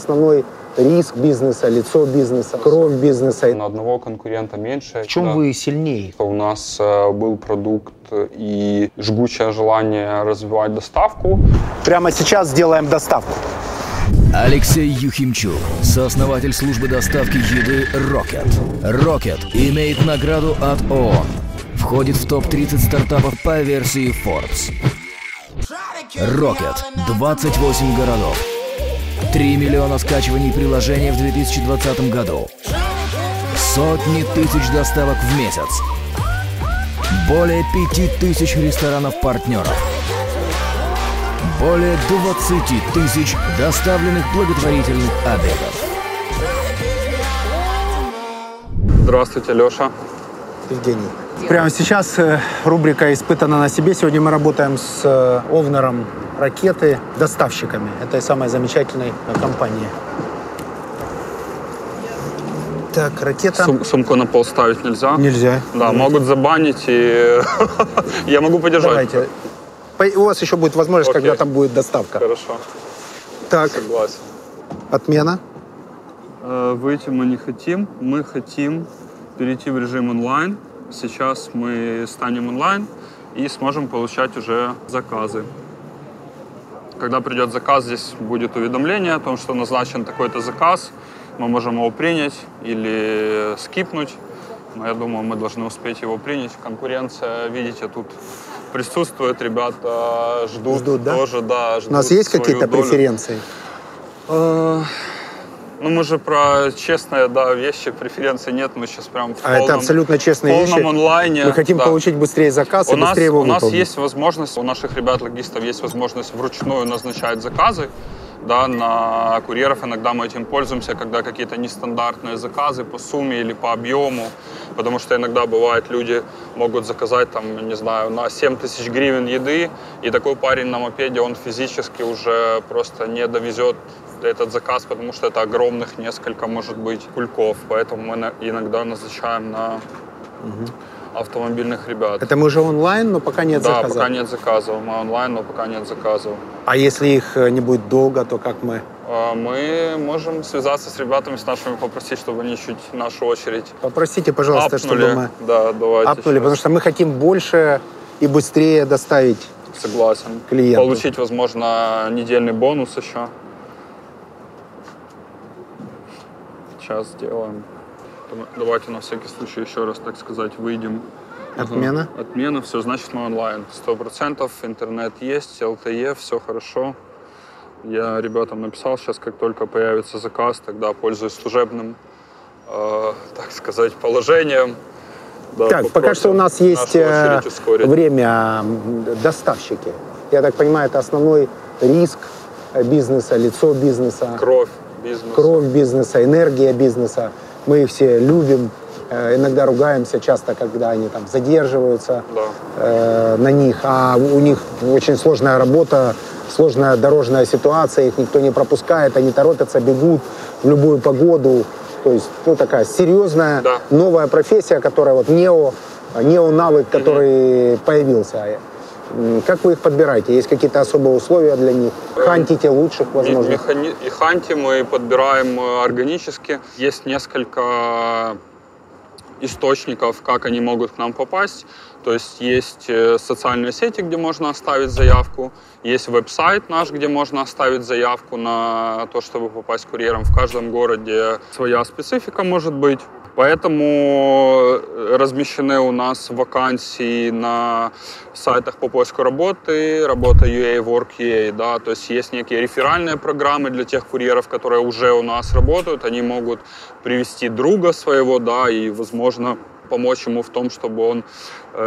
Основной риск бизнеса, лицо бизнеса, кровь бизнеса. На одного конкурента меньше. В чем Да. вы сильнее? У нас э, был продукт и жгучее желание развивать доставку. Прямо сейчас сделаем доставку. Алексей Юхимчук, сооснователь службы доставки еды Rocket. Rocket имеет награду от ООН. Входит в топ-30 стартапов по версии Forbes. Rocket. 28 городов. 3 миллиона скачиваний приложения в 2020 году. Сотни тысяч доставок в месяц. Более 5000 ресторанов-партнеров. Более 20 тысяч доставленных благотворительных обедов. Здравствуйте, Леша. Евгений. Прямо сейчас э, рубрика «Испытана на себе». Сегодня мы работаем с э, Овнером ракеты доставщиками этой самой замечательной э, компании. Так, ракета... Сум- сумку на пол ставить нельзя? Нельзя. Да, могут забанить и я могу подержать. Давайте. У вас еще будет возможность, Окей. когда там будет доставка. Хорошо, Так, согласен. отмена. Э, Выйти мы не хотим, мы хотим перейти в режим онлайн. Сейчас мы станем онлайн и сможем получать уже заказы. Когда придет заказ, здесь будет уведомление о том, что назначен такой-то заказ. Мы можем его принять или скипнуть. Но я думаю, мы должны успеть его принять. Конкуренция, видите, тут присутствует. Ребята ждут, Ждут, да? тоже, да, У ждут нас есть какие-то преференции? Ну, мы же про честные, да, вещи, преференций нет. Мы сейчас прям в А это абсолютно честные в полном вещи. онлайне. Мы хотим да. получить быстрее заказ У и нас, быстрее его у нас выполнить. есть возможность, у наших ребят-логистов есть возможность вручную назначать заказы. Да, на курьеров иногда мы этим пользуемся, когда какие-то нестандартные заказы по сумме или по объему. Потому что иногда бывает, люди могут заказать, там, не знаю, на 7 тысяч гривен еды, и такой парень на мопеде, он физически уже просто не довезет этот заказ, потому что это огромных несколько, может быть, кульков. Поэтому мы иногда назначаем на автомобильных ребят. Это мы уже онлайн, но пока нет да, заказа. пока нет заказов. Мы онлайн, но пока нет заказов. А если их э, не будет долго, то как мы? А, Мы можем связаться с ребятами, с нашими, попросить, чтобы они чуть нашу очередь Попросите, пожалуйста, апнули. чтобы мы Да, давайте. апнули, потому щас. что мы хотим больше и быстрее доставить. Согласен. клиенту. Получить, возможно, недельный бонус еще. Сейчас сделаем. Дава- Давайте на всякий случай еще раз, так сказать, выйдем. Отмена? Ага. Отмена, все, значит мы онлайн. Сто процентов, интернет есть, LTE, все хорошо. Я ребятам написал, сейчас как только появится заказ, тогда пользуюсь служебным, э, так сказать, положением. Да, Так, пока что у нас есть э, время доставщики. Я так понимаю, это основной риск э, бизнеса, лицо бизнеса, Кровь, бизнес. кровь бизнеса, энергия бизнеса. Мы их все любим, э, иногда ругаемся часто, когда они там задерживаются Да. э, на них, а у них очень сложная работа, сложная дорожная ситуация, их никто не пропускает, они торопятся, бегут в любую погоду. То есть, ну, такая серьезная Да. новая профессия, которая вот нео, нео-навык, который появился. Как вы их подбираете? Есть какие-то особые условия для них? Хантите лучших, возможно? Механи- И ханти мы подбираем э, органически. Есть несколько источников, как они могут к нам попасть. То есть есть э, социальные сети, где можно оставить заявку, есть веб-сайт наш, где можно оставить заявку на то, чтобы попасть курьером. В каждом городе своя специфика может быть. Поэтому э, размещены у нас вакансии на сайтах по поиску работы, работа.ua, work.ua, да, то есть есть некие реферальные программы для тех курьеров, которые уже у нас работают, они могут привести друга своего, да, и, возможно, помочь ему в том, чтобы он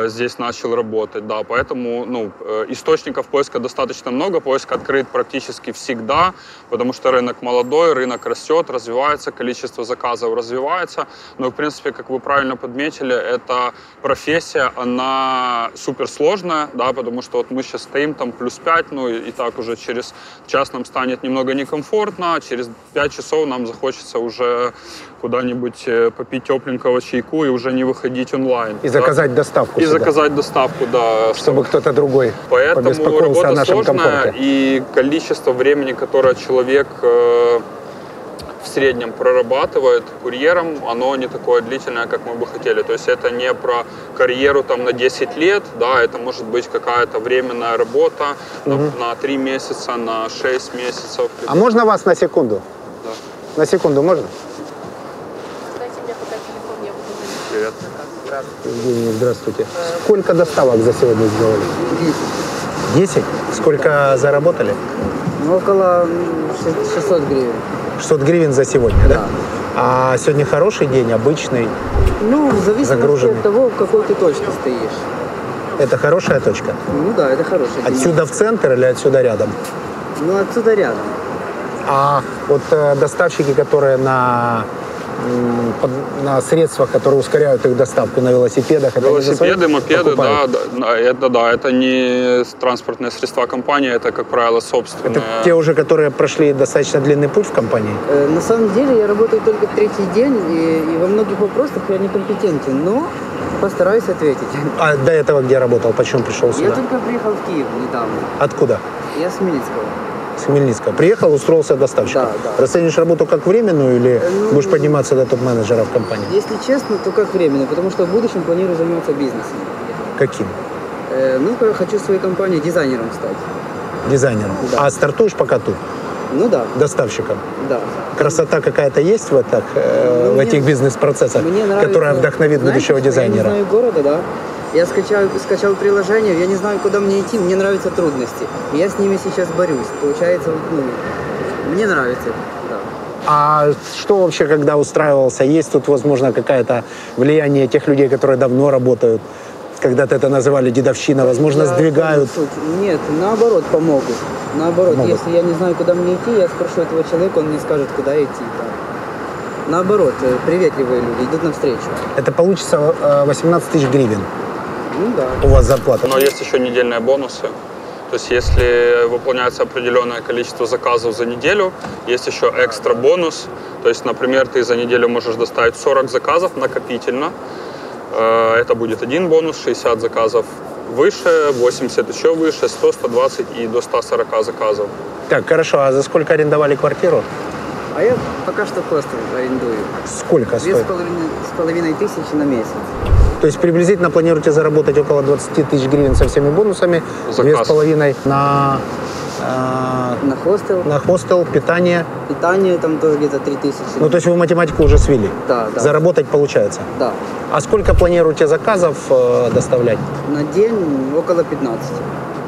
здесь начал работать, да, поэтому, ну, э, источников поиска достаточно много, поиск открыт практически всегда, потому что рынок молодой, рынок растет, развивается, количество заказов развивается, но, в принципе, как вы правильно подметили, эта профессия, она суперсложная, да, потому что вот мы сейчас стоим там плюс 5, ну, и, и так уже через час нам станет немного некомфортно, а через 5 часов нам захочется уже куда-нибудь э, попить тепленького чайку и уже не выходить онлайн. И да. заказать доставку И сюда, заказать доставку, да. чтобы кто-то другой Поэтому побеспокоился о работа нашем сложная, комфорте. и количество времени, которое человек э, среднем прорабатывает курьером, оно не такое длительное, как мы бы хотели. То есть это не про карьеру там на 10 лет, да, это может быть какая-то временная работа на, на 3 месяца, на 6 месяцев. А можно вас на секунду? Да. На секунду можно? Дайте мне пока телефон, я Привет. Евгений, здравствуйте. Сколько доставок за сегодня сделали? 10. Сколько заработали? Ну, около м, шест- 600 гривен. 600 гривен за сегодня, да? А сегодня хороший день, обычный. Ну, в зависимости Загруженный. от того, в какой ты точке стоишь. Это хорошая точка? Ну да, это день. Отсюда в центр или отсюда рядом? Ну, отсюда рядом. А вот э, доставщики, которые на, на средствах, которые ускоряют их доставку, на велосипедах, это Велосипеды, мопеды, да, покупают? да, это да, это не транспортные средства компании, это, как правило, собственные. Это те уже, которые прошли достаточно длинный путь в компании? Э, на самом деле я работаю только третий день, и, и во многих вопросах я некомпетентен, но постараюсь ответить. А до этого где работал? Почему пришел Я сюда? только приехал в Киев недавно. Откуда? Я с Хмельницкого. С Хмельницкого. Приехал, устроился доставщиком. Да, да. Расценишь работу как временную или Э, ну, будешь подниматься до топ-менеджера в компании? Если честно, то как временно, потому что в будущем планирую заниматься бизнесом. Каким? Э, ну, хочу в своей компании дизайнером стать. Дизайнером. Да. А стартуешь пока тут, Ну да, доставщиком? да. Красота какая-то есть в, этих, э, Ну, в мне- этих бизнес-процессах, которая вдохновит знаете, будущего Я не дизайнера? знаю города, да. Я скачал, скачал приложение, я не знаю, куда мне идти, мне нравятся трудности. И я с ними сейчас борюсь. Получается, вот, ну, мне нравится да. А что вообще, когда устраивался? Есть тут, возможно, какое-то влияние тех людей, которые давно работают? Когда-то это называли дедовщина, возможно, Я сдвигают. Нет, наоборот, помогут. Наоборот, Помогут. если я не знаю, куда мне идти, я спрошу этого человека, он мне скажет, куда идти. да. Наоборот, э, приветливые люди, идут навстречу. Это получится э, 18 тысяч гривен Ну да. у вас зарплата. Но есть еще недельные бонусы. То есть если выполняется определенное количество заказов за неделю, есть еще экстра бонус. То есть, например, ты за неделю можешь доставить 40 заказов накопительно. Э, Это будет один бонус, 60 заказов выше, 80 еще выше, 100, 120 и до 140 заказов. Так, хорошо, а за сколько арендовали квартиру? А я пока что хостел арендую. Сколько Две с стоит? половиной, с половиной тысячи на месяц. То есть приблизительно планируете заработать около 20 тысяч гривен со всеми бонусами, две с половиной на, э, На хостел, на хостел, питание. питание там тоже где-то три тысячи. Ну, то есть вы математику уже свели. Да, да. Заработать получается. Да. А сколько планируете заказов э, доставлять? На день около 15.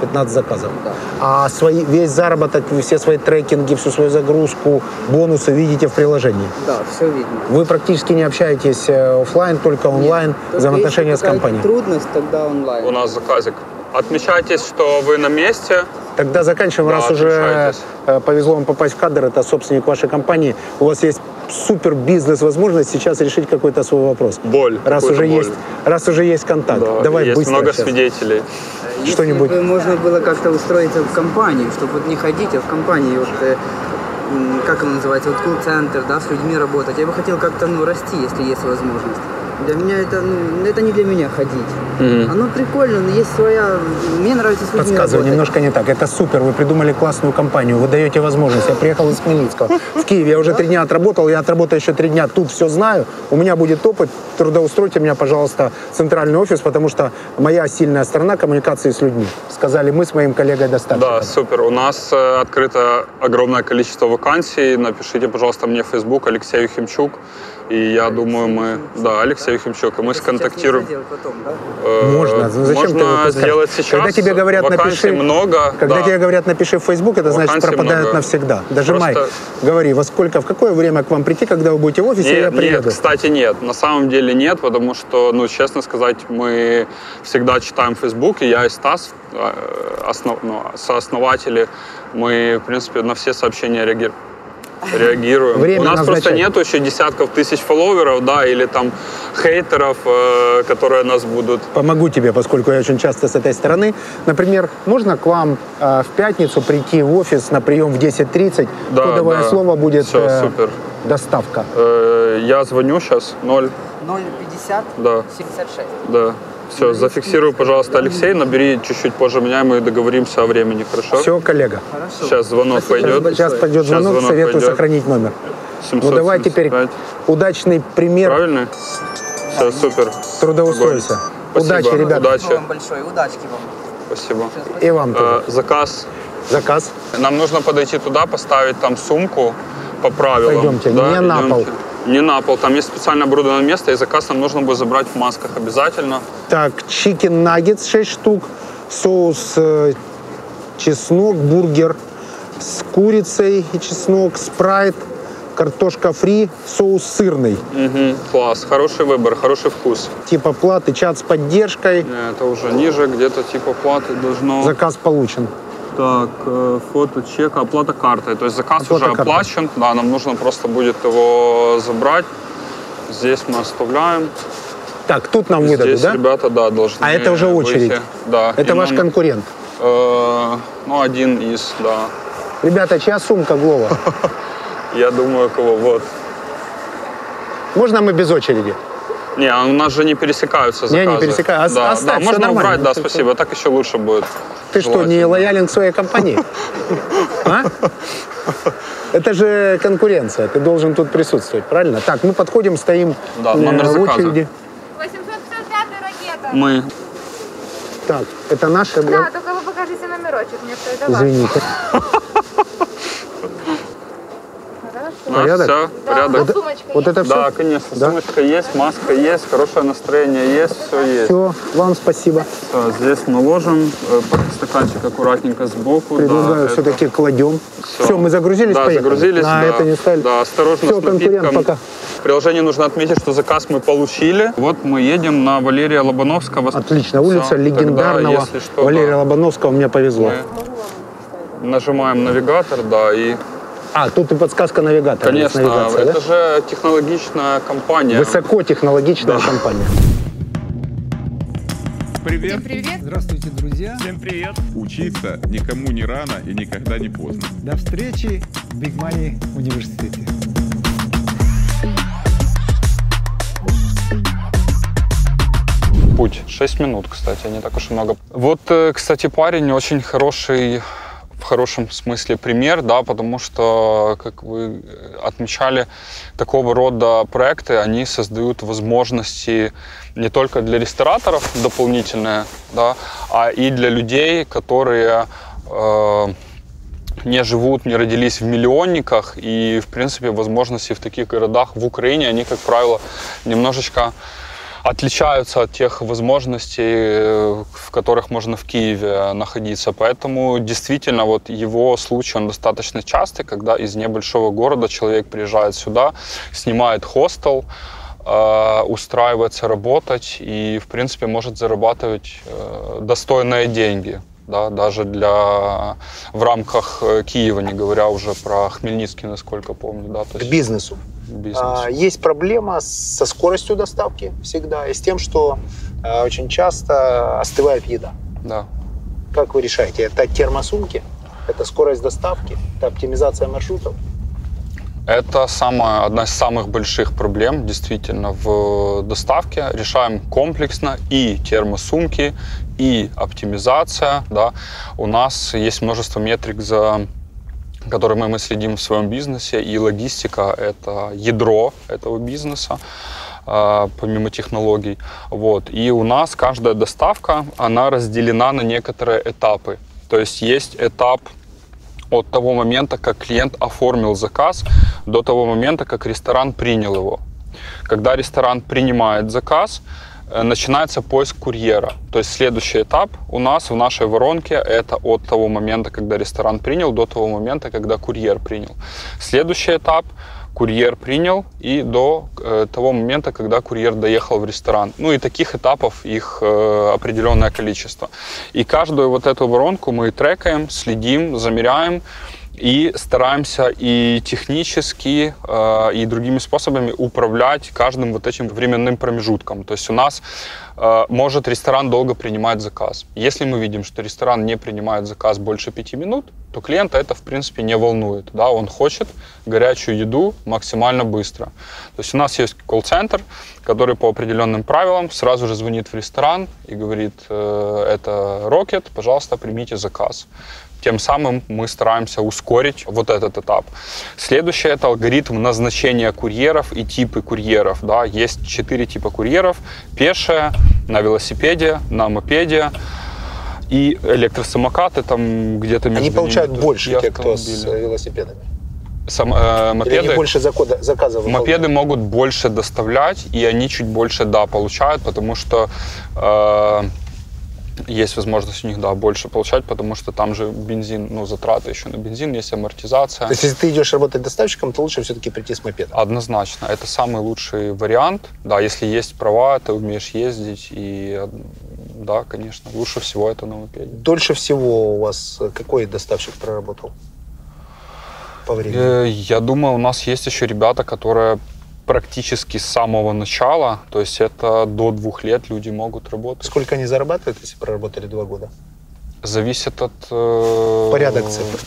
15 заказов. Да. А свои, весь заработок, все свои трекинги, всю свою загрузку, бонусы видите в приложении. Да, все видно. Вы практически не общаетесь э, офлайн, только онлайн, Только взаимоотношения с компанией. трудность, тогда онлайн. У нас заказик. Отмечайтесь, что вы на месте. Тогда заканчиваем, Да, раз уже э, повезло вам попасть в кадр, это собственник вашей компании, у вас есть супер бизнес-возможность сейчас решить какой-то свой вопрос. Боль, Раз уже боль. есть, раз уже есть контакт, Да, давай есть быстро много сейчас. свидетелей. Если что-нибудь. бы можно было как-то устроиться в компанию, чтобы вот не ходить, а в компании, вот, э, как оно называется, вот кул-центр, да, с людьми работать. Я бы хотел как-то, ну, расти, если есть возможность. Для меня это, ну, это не для меня ходить. Оно прикольно, но есть своя... Мне нравится с людьми Подсказываю, работать. немножко не так. Это супер, вы придумали классную компанию, вы даете возможность. Я приехал из Хмельницкого. В Киеве я уже три дня отработал, я отработаю еще три дня, тут все знаю. У меня будет опыт, трудоустройте меня, пожалуйста, в центральный офис, потому что моя сильная сторона коммуникации с людьми. Сказали мы с моим коллегой доставщиком. Да, супер. У нас э, открыто огромное количество вакансий. Напишите, пожалуйста, мне в Facebook Алексей Юхимчук. И я думаю, мы... Да, Алексей Юхимчук. И мы сконтактируем. потом, да? Э, Можно. Зачем Можно сделать сейчас. Когда тебе говорят, Вакансий напиши, много. Когда да. тебе говорят, напиши в Facebook, это значит Вакансий пропадают много. навсегда. Дожимай. Просто- Говори, во сколько, в какое время к вам прийти, когда вы будете в офисе, я Нет, нет, приеду. кстати, нет. На самом деле нет, потому что, ну, честно сказать, мы всегда читаем Facebook, и я и Стас, э, основ, ну, сооснователи, мы, в принципе, на все сообщения реагируем. Реагируем. Время У нас просто назначать. нету еще десятков тысяч фолловеров, да, или там хейтеров, э, которые нас будут Помогу тебе, поскольку я очень часто с этой стороны. Например, можно к вам э, в пятницу прийти в офис на прием в 10.30. Да, Кодовое да. слово будет Всё, э, супер. доставка. Э, Я звоню сейчас, ноль, 050 да, 76. да. Все, зафиксируй, пожалуйста, Алексей, набери чуть-чуть позже меня, мы договоримся о времени, хорошо? Все, коллега. Хорошо. Сейчас звонок Спасибо пойдет. Сейчас пойдет Сейчас звонок, звонок советую пойдет. сохранить номер. Ну давай теперь 775. удачный пример Правильно? Все, супер. трудоустройства. Спасибо. Удачи, ребята. Удачи. Спасибо вам большое, удачки вам. Спасибо. И вам тоже. Э, заказ. Заказ. Нам нужно подойти туда, поставить там сумку по правилам. Пойдемте, не на идемте. Не на пол. Там есть специально оборудованное место, и заказ нам нужно будет забрать в масках обязательно. Так, чикен наггетс 6 штук, соус э, чеснок, бургер с курицей и чеснок, спрайт, картошка фри, соус сырный. Мгм, класс. Хороший выбор, хороший вкус. Типа платы, чат с поддержкой. Э, Это уже ниже, где-то типа платы должно. Заказ получен. Так, э, фото чека, оплата картой. То есть заказ Оплата уже картой. оплачен. Да, нам нужно просто будет его забрать. Здесь мы оставляем. Так, тут нам выдадут, Здесь да? ребята, да, должны А это уже выйти. очередь? Да. Это И ваш нам, конкурент. э, ну, один из, да. Ребята, чья сумка, Глова? Я думаю, кого вот. Можно мы без очереди? Не, а у нас же не пересекаются Не, заказы. не пересекаются. Ос- Да, оставь, да, можно нормально. убрать, да, спасибо. Так еще лучше будет. Ты что, не лоялен к своей компании? А? Это же конкуренция, ты должен тут присутствовать, правильно? Так, мы подходим, стоим Да, э, номер в заказа. очереди. 855 ракета. Мы. Так, это наша, Да, только вы покажите номерочек, мне что это Извините. Хорошо. У нас Порядок? Да, порядок. сумочка Вот есть? это все? Да, конечно. Да? Сумочка есть, маска есть, хорошее настроение есть, все есть. Все, вам спасибо. Всё, здесь мы ложим, э, стаканчик аккуратненько сбоку. Предлагаю да, все-таки кладем. Все, мы загрузились, да, поехали. загрузились, На да. это не стали. Да, осторожно Все, с напитком. пока. В приложении нужно отметить, что заказ мы получили. Вот мы едем на Валерия Лобановского. Отлично, улица тогда, легендарного если что, Валерия да, Лобановского, мне повезло. мы нажимаем навигатор, да, и, А, тут и подсказка навигатора. конечно, навигация, это да? же технологичная компания. Высокотехнологичная компания. Привет. Привет. Здравствуйте, друзья. Всем привет. Учиться никому не рано и никогда не поздно. До встречи в Big Money университете. Путь 6 минут, кстати, не так уж и много. Вот, э, кстати, парень очень хороший хорошем смысле пример, да, потому что, как вы отмечали, такого рода проекты, они создают возможности не только для рестораторов дополнительные, да, а и для людей, которые э, не живут, не родились в миллионниках, и, в принципе, возможности в таких городах в Украине, они, как правило, немножечко отличаются от тех возможностей, э, в которых можно в Киеве находиться. Поэтому действительно вот его случай, он достаточно частый, когда из небольшого города человек приезжает сюда, снимает хостел, э, устраивается работать и, в принципе, может зарабатывать э, достойные деньги. Да, даже для в рамках Киева, не говоря уже про Хмельницкий, насколько помню, да, то К есть бизнесу. Бизнес. А, Есть проблема со скоростью доставки всегда и с тем, что а, очень часто остывает еда. да. Как вы решаете? Это термосумки, это скорость доставки, это оптимизация маршрутов. Это самая, одна из самых больших проблем действительно в доставке. Решаем комплексно и термосумки, и оптимизация. Да. У нас есть множество метрик, за которыми мы следим в своем бизнесе, и логистика – это ядро этого бизнеса а, помимо технологий. Вот. И у нас каждая доставка, она разделена на некоторые этапы. То есть есть этап от того момента, как клиент оформил заказ, до того момента, как ресторан принял его. Когда ресторан принимает заказ, начинается поиск курьера. То есть следующий этап у нас в нашей воронке это от того момента, когда ресторан принял, до того момента, когда курьер принял. Следующий этап курьер принял и до э, того момента, когда курьер доехал в ресторан. Ну и таких этапов их э, определенное количество. И каждую вот эту воронку мы трекаем, следим, замеряем и стараемся и технически, э, и другими способами управлять каждым вот этим временным промежутком. То есть у нас э, может ресторан долго принимать заказ. Если мы видим, что ресторан не принимает заказ больше пяти минут, то клиента это в принципе не волнует. Да? Он хочет горячую еду максимально быстро. То есть у нас есть колл-центр, который по определенным правилам сразу же звонит в ресторан и говорит, э, это Rocket, пожалуйста, примите заказ. Тем самым мы стараемся ускорить вот этот этап. Следующий это алгоритм назначения курьеров и типы курьеров. Да. Есть четыре типа курьеров. Пешая, на велосипеде, на мопеде и электросамокаты там где-то между Они получают ними больше, те, кто с велосипедами. Сам- э, Или мопеды, они больше заказов мопеды могут больше доставлять, и они чуть больше, да, получают, потому что э, есть возможность у них, да, больше получать, потому что там же бензин, ну, затраты еще на бензин, есть амортизация. То есть, если ты идешь работать доставщиком, то лучше все-таки прийти с мопедом. Однозначно, это самый лучший вариант. Да, если есть права, ты умеешь ездить, и да, конечно, лучше всего это на мопеде. Дольше всего у вас э, какой доставщик проработал? По времени. Э, Я думаю, у нас есть еще ребята, которые практически с самого начала, то есть это до двух лет люди могут работать. Сколько они зарабатывают, если проработали два года? Зависит от... э, Порядок цифр.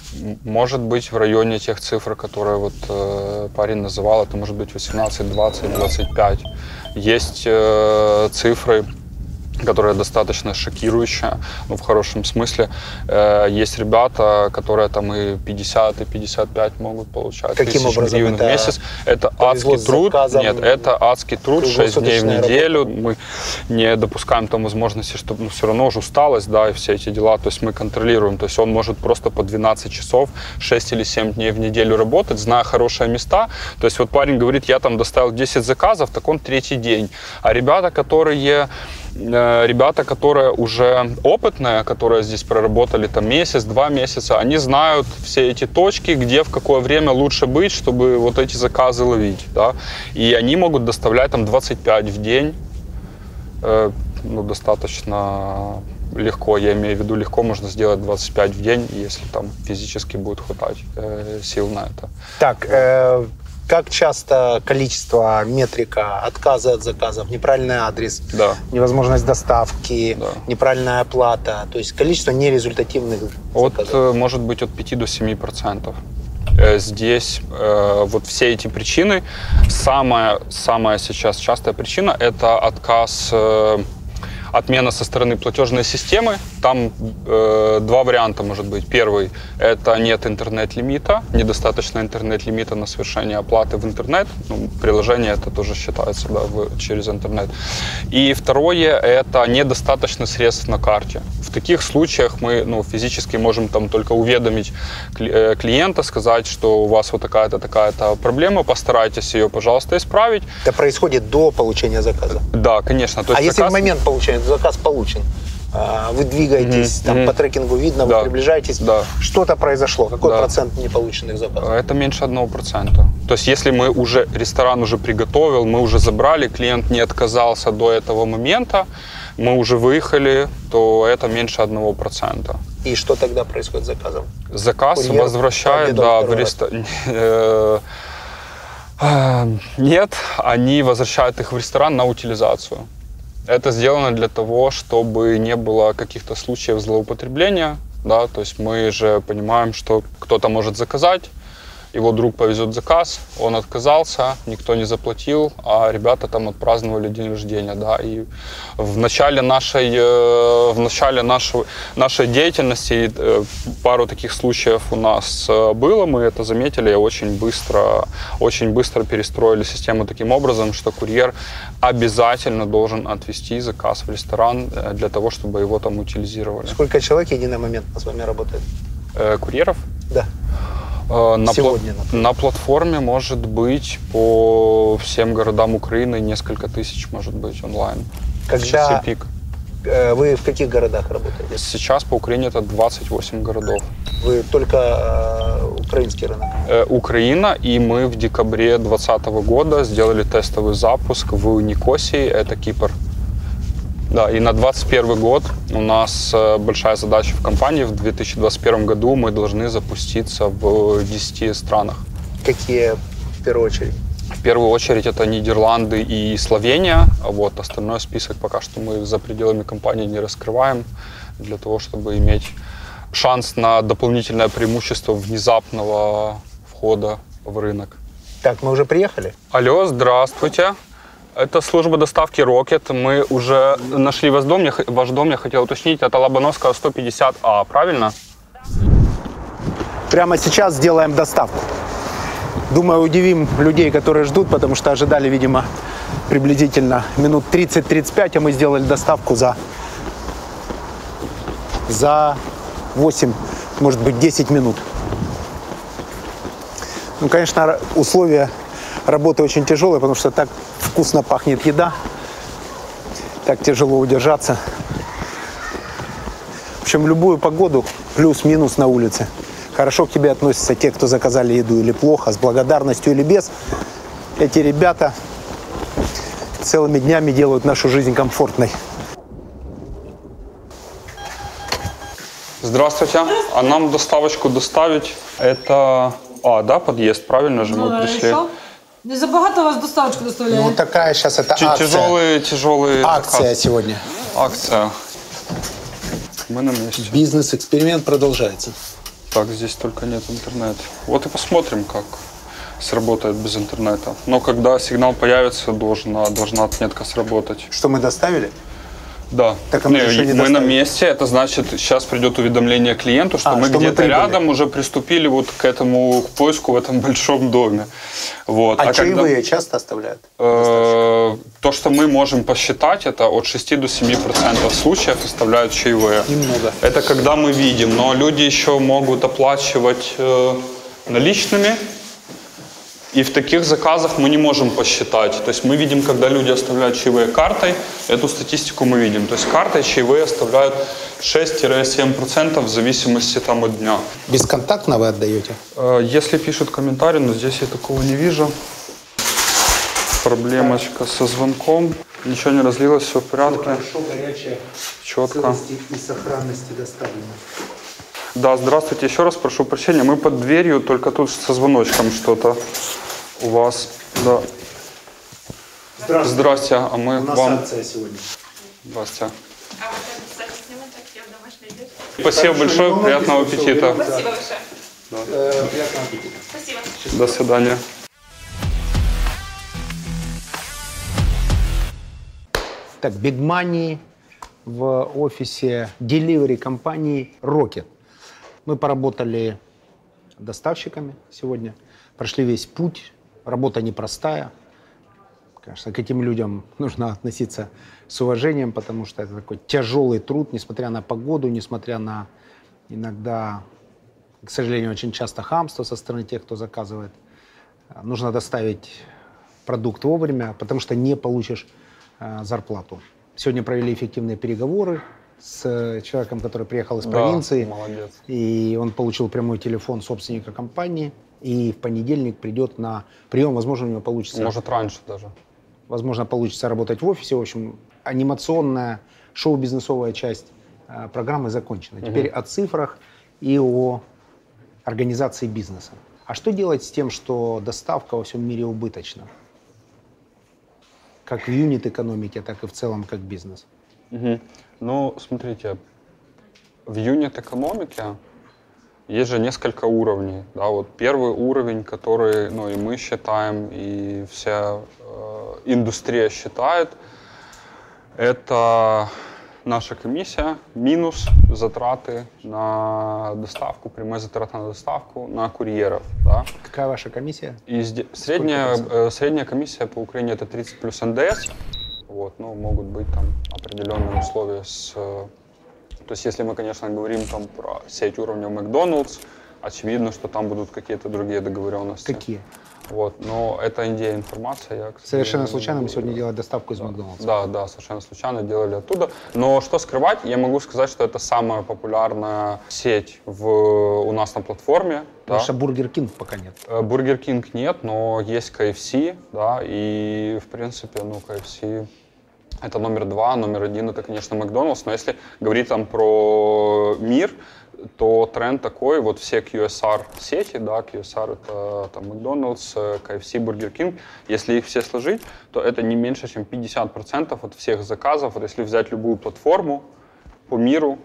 Может быть, в районе тех цифр, которые вот э, парень называл, это может быть 18, 20, 25. Есть э, цифры, которые достаточно шокирующие, ну, в хорошем смысле. Э, есть ребята, которые там и 50, и 55 могут получать. Каким образом? гривен в Это месяц. Это адский труд. Нет, это адский труд, 6 дней в неделю. Мы не допускаем там возможности, чтобы ну, все равно уже усталость, да, и все эти дела. То есть мы контролируем. То есть он может просто по 12 часов, 6 или 7 дней в неделю работать, зная хорошие места. То есть вот парень говорит, я там доставил 10 заказов, так он третий день. А ребята, которые ребята, которые уже опытные, которые здесь проработали там месяц, два месяца, они знают все эти точки, где в какое время лучше быть, чтобы вот эти заказы ловить, да. И они могут доставлять там 25 в день, Э, ну, достаточно легко, я имею в виду легко можно сделать 25 в день, если там физически будет хватать э, сил на это. Так, э, как часто количество, метрика, отказы от заказов, неправильный адрес, Да. невозможность доставки, Да. неправильная оплата, то есть количество нерезультативных От, заказов? э, может быть, от 5 до 7 процентов. Э, Здесь э, вот все эти причины, самая, самая сейчас частая причина – это отказ, э, отмена со стороны платежной системы. Там э, два варианта может быть. Первый – это нет интернет-лимита, недостаточно интернет-лимита на совершение оплаты в интернет. Ну, приложение это тоже считается да, в- через интернет. И второе – это недостаточно средств на карте. В таких случаях мы ну, физически можем там только уведомить э, клиента, сказать, что у вас вот такая-то, такая-то проблема, постарайтесь ее, пожалуйста, исправить. Это происходит до получения заказа. Да, конечно. То а есть если в заказ- момент получения заказ получен, а, вы двигаетесь, Мгм, там мгм. по трекингу видно, Да, вы приближаетесь, да. что-то произошло, какой Да. процент неполученных заказов? Это меньше 1%. То есть если мы уже, ресторан уже приготовил, мы уже забрали, клиент не отказался до этого момента, мы уже выехали, то это меньше 1%. И что тогда происходит с заказом? Заказ Курьер возвращает, да, в второй раз. ресторан. Нет, они возвращают их в ресторан на утилизацию. Это сделано для того, чтобы не было каких-то случаев злоупотребления. Да? То есть мы же понимаем, что кто-то может заказать, его друг повезет заказ, он отказался, никто не заплатил, а ребята там отпраздновали день рождения, да, и в начале нашей, э, в начале нашего, нашей деятельности э, пару таких случаев у нас э, было, мы это заметили, и очень быстро, очень быстро перестроили систему таким образом, что курьер обязательно должен отвезти заказ в ресторан для того, чтобы его там утилизировали. Сколько человек единомоментно с вами работает? Э, Курьеров? Да. Э, На, пла- Сегодня, например. на платформе может быть по всем городам Украины несколько тысяч, может быть, онлайн. Когда- пик. Э, Вы в каких городах работаете? Сейчас по Украине это 28 городов. Вы только э, украинский рынок. Э, Украина, и мы в декабре 2020 года сделали тестовый запуск в Никосии, это Кипр. Да, и на 2021 год у нас э, большая задача в компании. В 2021 году мы должны запуститься в 10 странах. Какие в первую очередь? В первую очередь это Нидерланды и Словения. А вот остальной список пока что мы за пределами компании не раскрываем для того, чтобы иметь шанс на дополнительное преимущество внезапного входа в рынок. Так, мы уже приехали? Алло, здравствуйте. Это служба доставки Rocket. Мы уже нашли ваш дом. Я, ваш дом, я хотел уточнить. Это Лобановская 150А, правильно? Прямо сейчас сделаем доставку. Думаю, удивим людей, которые ждут, потому что ожидали, видимо, приблизительно минут 30-35, а мы сделали доставку за, за 8, может быть, 10 минут. Ну, конечно, условия работы очень тяжелые, потому что так вкусно пахнет еда, так тяжело удержаться. В общем, любую погоду, плюс-минус на улице, хорошо к тебе относятся те, кто заказали еду или плохо, с благодарностью или без. Эти ребята целыми днями делают нашу жизнь комфортной. Здравствуйте. А нам доставочку доставить? Это... А, да, подъезд, правильно же мы пришли. Не забагато вас доставочку доставляє. Ну, такая сейчас это акция. Тяжелые, тяжелые Акция заказ. сегодня. Акция. Мы на месте. Бизнес-эксперимент продолжается. Так, здесь только нет интернета. Вот и посмотрим, как сработает без интернета. Но когда сигнал появится, должна, должна отметка сработать. Что мы доставили? Да. Так, а мы Не, мы на месте, это значит, сейчас придет уведомление клиенту, что А, мы где-то рядом уже приступили вот к этому к поиску в этом большом доме. Вот. А, когда- чаевые часто оставляют? Э, То, что мы можем посчитать, это от 6 до 7 процентов случаев составляют чаевые. Немного. Это когда мы видим, но люди еще могут оплачивать э, наличными. И в таких заказах мы не можем посчитать. То есть мы видим, когда люди оставляют чаевые картой, эту статистику мы видим. То есть картой чаевые оставляют 6-7% в зависимости там, от дня. Бесконтактно вы отдаете? Э, Если пишут комментарий, но здесь я такого не вижу. Проблемочка со звонком. Ничего не разлилось, все в порядке. Хорошо, горячее, Четко. и сохранности доставлено. Да, здравствуйте. Еще раз прошу прощения. Мы под дверью, только тут со звоночком что-то у вас. Да. Здравствуйте. Здрасте, а мы У нас вам... акция сегодня. Здрасте. А вот это, кстати, снимать так я в домашней одежде. Спасибо большое, приятного аппетита. Спасибо большое. Э, приятного аппетита. Спасибо. До свидания. Так, Big Money в офисе delivery компании Rocket. Мы поработали доставщиками сегодня, прошли весь путь. Работа непростая. Конечно, к этим людям нужно относиться с уважением, потому что это такой тяжелый труд, несмотря на погоду, несмотря на иногда, к сожалению, очень часто хамство со стороны тех, кто заказывает. Нужно доставить продукт вовремя, потому что не получишь э, зарплату. Сегодня провели эффективные переговоры с э, человеком, который приехал из Да, провинции. молодец. И он получил прямой телефон собственника компании. И в понедельник придет на прием. Возможно, у него получится, Может, раньше даже. возможно, получится работать в офисе. В общем, анимационная, шоу-бизнесовая часть э, программы закончена. Теперь о цифрах и о организации бизнеса. А что делать с тем, что доставка во всем мире убыточна? Как в юнит-экономике, так и в целом как бизнес. Мгм. Ну, смотрите, в юнит-экономике есть же несколько уровней. Да, вот первый уровень, который ну, и мы считаем, и вся э, индустрия считает, это наша комиссия минус затраты на доставку, прямые затраты на доставку на курьеров. Да. Какая ваша комиссия? И средняя, э, средняя комиссия по Украине это 30 плюс НДС. Вот, ну, могут быть там определенные условия с... э, То есть, если мы, конечно, говорим там про сеть уровня Макдоналдс, очевидно, что там будут какие-то другие договоренности. Какие? Вот, но это NDA информация. Я, к Совершенно случайно мы сегодня делали доставку из Макдональдса. Да, да, совершенно случайно делали оттуда. Но что скрывать, я могу сказать, что это самая популярная сеть в, у нас на платформе. да. Потому что Бургер Кинг пока нет. Э, Бургер Кинг нет, но есть KFC, да, и в принципе, ну, KFC это номер два, номер один это, конечно, Макдоналдс, но если говорить там про мир, то тренд такой, вот все QSR сети, да, QSR это там Макдоналдс, KFC, Бургер Кинг, если их все сложить, то это не меньше, чем 50% от всех заказов, вот если взять любую платформу по миру,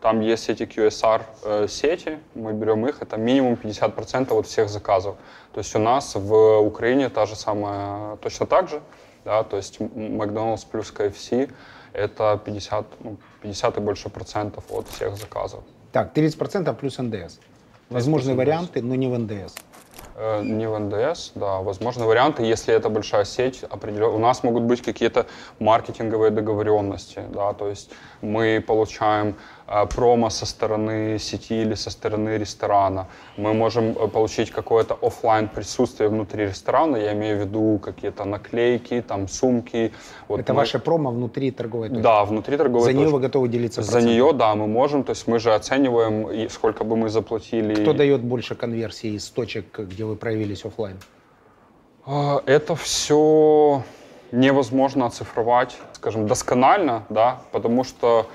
там есть эти QSR э, сети, мы берем их, это минимум 50% от всех заказов. То есть у нас в Украине та же самая, точно так же, да, то есть Макдоналдс плюс KFC это 50, ну, 50 и больше процентов от всех заказов. Так, 30% плюс НДС. Возможны 320. варианты, но не в НДС. Э, Не в НДС, да, возможно, варианты, если это большая сеть, определенно. У нас могут быть какие-то маркетинговые договоренности, да, то есть мы получаем промо со стороны сети или со стороны ресторана. Мы можем э, получить какое-то оффлайн присутствие внутри ресторана, я имею в виду какие-то наклейки, там сумки. Вот Это мы- ваше промо внутри торговой точки. Да, внутри торговой За нее точки. вы готовы делиться За нее, да, мы можем, то есть мы же оцениваем, сколько бы мы заплатили. Кто дает больше конверсии из точек, где вы проявились офлайн? А, Это все невозможно оцифровать, скажем, досконально, да, потому что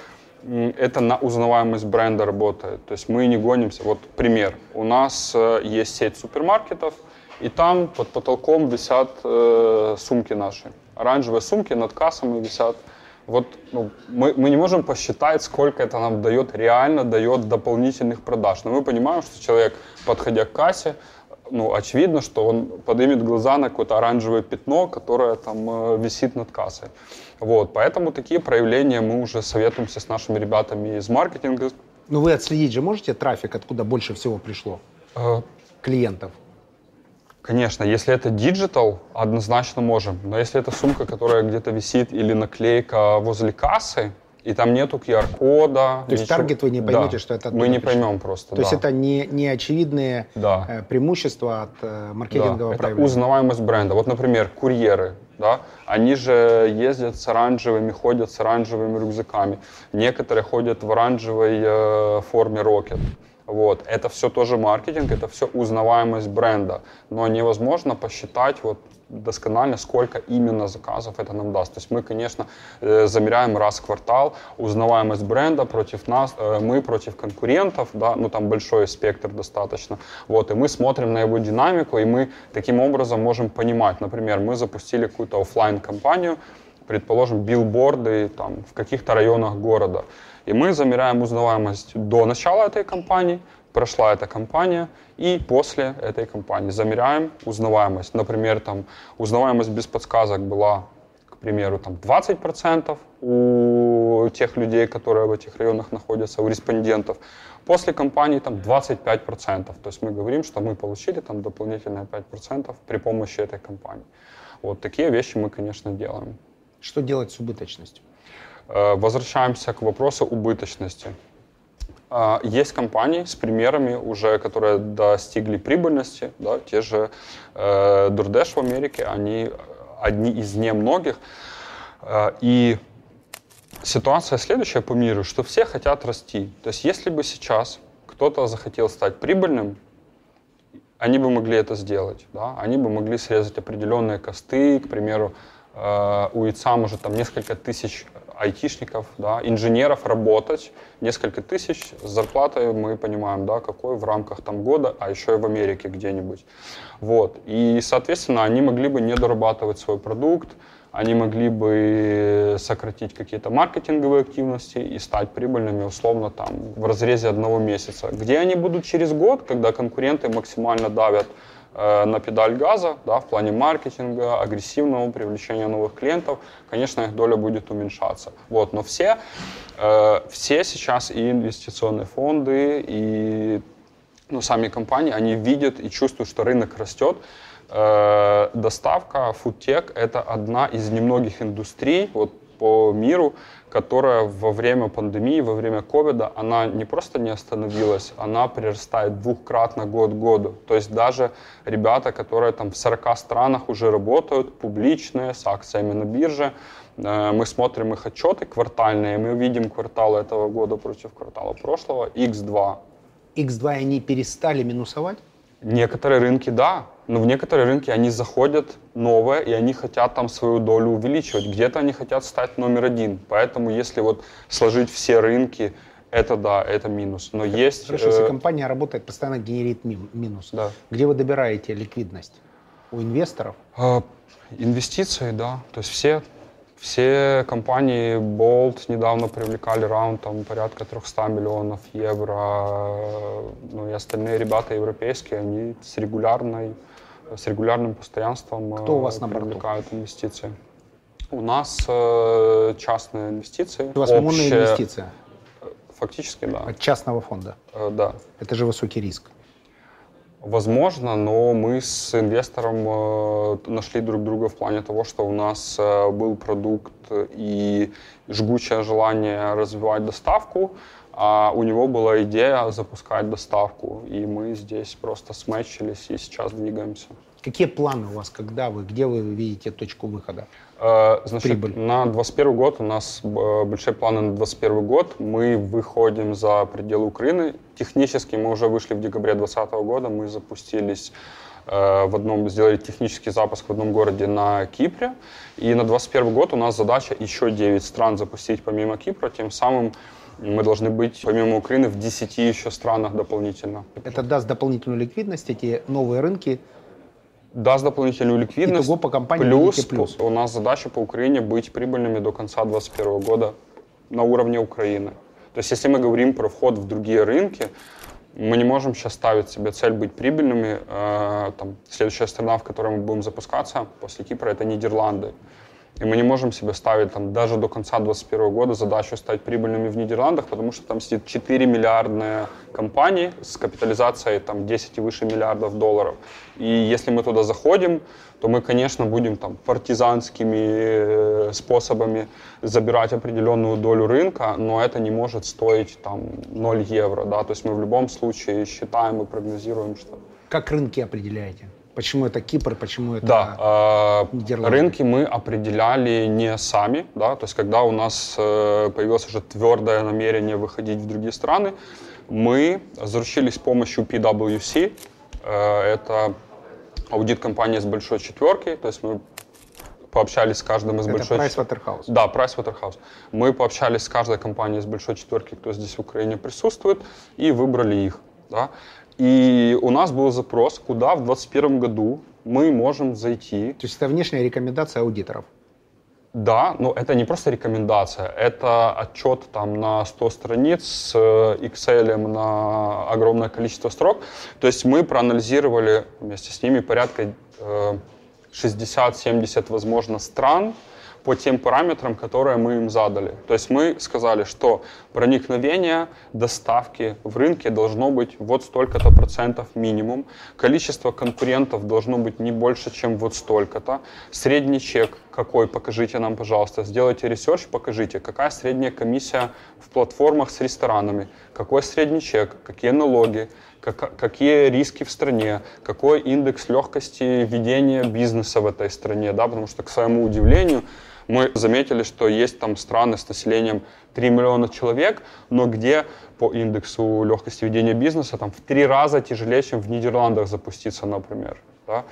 это на узнаваемость бренда работает. То есть мы не гонимся. Вот пример. У нас э, есть сеть супермаркетов, и там под потолком висят э, сумки наши. Оранжевые сумки над кассами висят. Вот ну, мы, мы не можем посчитать, сколько это нам дает, реально дает дополнительных продаж. Но мы понимаем, что человек, подходя к кассе, ну, очевидно, что он поднимет глаза на какое-то оранжевое пятно, которое там э, висит над кассой. Вот, поэтому такие проявления мы уже советуемся с нашими ребятами из маркетинга. Ну вы отследить же можете трафик, откуда больше всего пришло Э, клиентов? Конечно, если это digital, однозначно можем. Но если это сумка, которая где-то висит или наклейка возле кассы, и там нету QR-кода. То есть таргет вы не поймете, что это Мы не пришло. поймем просто, То есть да. это не, не очевидные Да. э, преимущества от э, маркетингового Да, это проявления? узнаваемость бренда. Вот, например, курьеры, да, они же ездят с оранжевыми, ходят с оранжевыми рюкзаками. Некоторые ходят в оранжевой э, форме Rocket. Вот. Это все тоже маркетинг, это все узнаваемость бренда. Но невозможно посчитать вот досконально, сколько именно заказов это нам даст. То есть мы, конечно, э, замеряем раз в квартал узнаваемость бренда против нас, э, мы против конкурентов, да, ну там большой спектр достаточно. Вот, и мы смотрим на его динамику, и мы таким образом можем понимать, например, мы запустили какую-то оффлайн кампанию предположим, билборды там, в каких-то районах города. И мы замеряем узнаваемость до начала этой кампании, прошла эта кампания, и после этой кампании замеряем узнаваемость. Например, там, узнаваемость без подсказок была, к примеру, там, 20% у тех людей, которые в этих районах находятся, у респондентов. После кампании там 25%. То есть мы говорим, что мы получили там дополнительные 5% при помощи этой кампании. Вот такие вещи мы, конечно, делаем. Что делать с убыточностью? Э, Возвращаемся к вопросу убыточности. А, Есть компании с примерами уже, которые достигли прибыльности, да, те же э, DoorDash в Америке, они одни из немногих. Э, И ситуация следующая по миру, что все хотят расти. То есть если бы сейчас кто-то захотел стать прибыльным, они бы могли это сделать, да? они бы могли срезать определенные косты, к примеру, э, у ИЦА может там несколько тысяч айтишников, да, инженеров работать, несколько тысяч с зарплатой мы понимаем, да, какой в рамках там года, а еще и в Америке где-нибудь. Вот. И, соответственно, они могли бы не дорабатывать свой продукт, они могли бы сократить какие-то маркетинговые активности и стать прибыльными условно там в разрезе одного месяца. Где они будут через год, когда конкуренты максимально давят на педаль газа, да, в плане маркетинга, агрессивного привлечения новых клиентов, конечно, их доля будет уменьшаться. Вот, но все, э, все сейчас и инвестиционные фонды, и ну, сами компании, они видят и чувствуют, что рынок растет. Э, доставка, фудтек – это одна из немногих индустрий вот, по миру, которая во время пандемии, во время ковида, она не просто не остановилась, она прирастает двухкратно год к году. То есть даже ребята, которые там в 40 странах уже работают, публичные, с акциями на бирже, э, мы смотрим их отчеты квартальные, мы видим кварталы этого года против квартала прошлого, x2. X2 они перестали минусовать? Некоторые рынки, да, но в некоторые рынки они заходят новые, и они хотят там свою долю увеличивать. Где-то они хотят стать номер один. Поэтому если вот сложить все рынки, это да, это минус. Но есть... Хорошо, если э, компания работает, постоянно генерит мин- минус. Да. Где вы добираете ликвидность? У инвесторов? э, инвестиции, да. То есть все, все компании Bolt недавно привлекали раунд там порядка 300 миллионов евро. Ну и остальные ребята европейские, они с регулярной с регулярным постоянством Кто у вас э, на борту? привлекают инвестиции. У нас э, частные инвестиции. У вас общие- инвестиция Фактически, да. от частного фонда. Э, да. Это же высокий риск. Возможно, но мы с инвестором э, нашли друг друга в плане того, что у нас э, был продукт и жгучее желание развивать доставку, а у него была идея запускать доставку, и мы здесь просто смечились и сейчас двигаемся. Какие планы у вас, когда вы, где вы видите точку выхода? Э, Значит, Прибыль. на 2021 год у нас э, большие планы на 2021 год. Мы выходим за пределы Украины. Технически мы уже вышли в декабре 2020 года. Мы запустились э, в одном, сделали технический запуск в одном городе на Кипре. И на 2021 год у нас задача еще 9 стран запустить помимо Кипра. Тем самым мы должны быть помимо Украины в 10 еще странах дополнительно. Это даст дополнительную ликвидность, эти новые рынки. Даст дополнительную ликвидность. Итого по компании плюс, плюс. у нас задача по Украине быть прибыльными до конца 2021 года на уровне Украины. То есть если мы говорим про вход в другие рынки, мы не можем сейчас ставить себе цель быть прибыльными. Э, там, следующая страна, в которой мы будем запускаться после Кипра, это Нидерланды. И мы не можем себе ставить там, даже до конца 2021 года задачу стать прибыльными в Нидерландах, потому что там сидит 4 миллиардные компании с капитализацией там, 10 и выше миллиардов долларов. И если мы туда заходим, то мы, конечно, будем там, партизанскими э, способами забирать определенную долю рынка, но это не может стоить там, 0 евро. Да? То есть мы в любом случае считаем и прогнозируем, что Как рынки определяете? Почему это Кипр, почему это Да, э, Нидерланды? рынки мы определяли не сами, да, то есть когда у нас э, появилось уже твердое намерение выходить в другие страны, мы заручились с помощью PwC, э, это аудит компании с большой четверки, то есть мы пообщались с каждым из Это большой Pricewaterhouse. да, Pricewaterhouse. Мы пообщались с каждой компанией из большой четверки, кто здесь в Украине присутствует, и выбрали их. Да? И у нас был запрос, куда в 2021 году мы можем зайти. То есть это внешняя рекомендация аудиторов. Да, но это не просто рекомендация, это отчет там на 100 страниц с э, Excel на огромное количество строк. То есть мы проанализировали вместе с ними порядка э, 60-70, возможно, стран по тем параметрам, которые мы им задали. То есть мы сказали, что проникновение доставки в рынке должно быть вот столько-то процентов минимум, количество конкурентов должно быть не больше, чем вот столько-то, средний чек какой, покажите нам, пожалуйста, сделайте research, покажите, какая средняя комиссия в платформах с ресторанами, какой средний чек, какие налоги, как- какие риски в стране, какой индекс легкости ведения бизнеса в этой стране, да, потому что, к своему удивлению, мы заметили, что есть там страны с населением 3 миллиона человек, но где по индексу легкости ведения бизнеса там в три раза тяжелее, чем в Нидерландах запуститься, например. Да?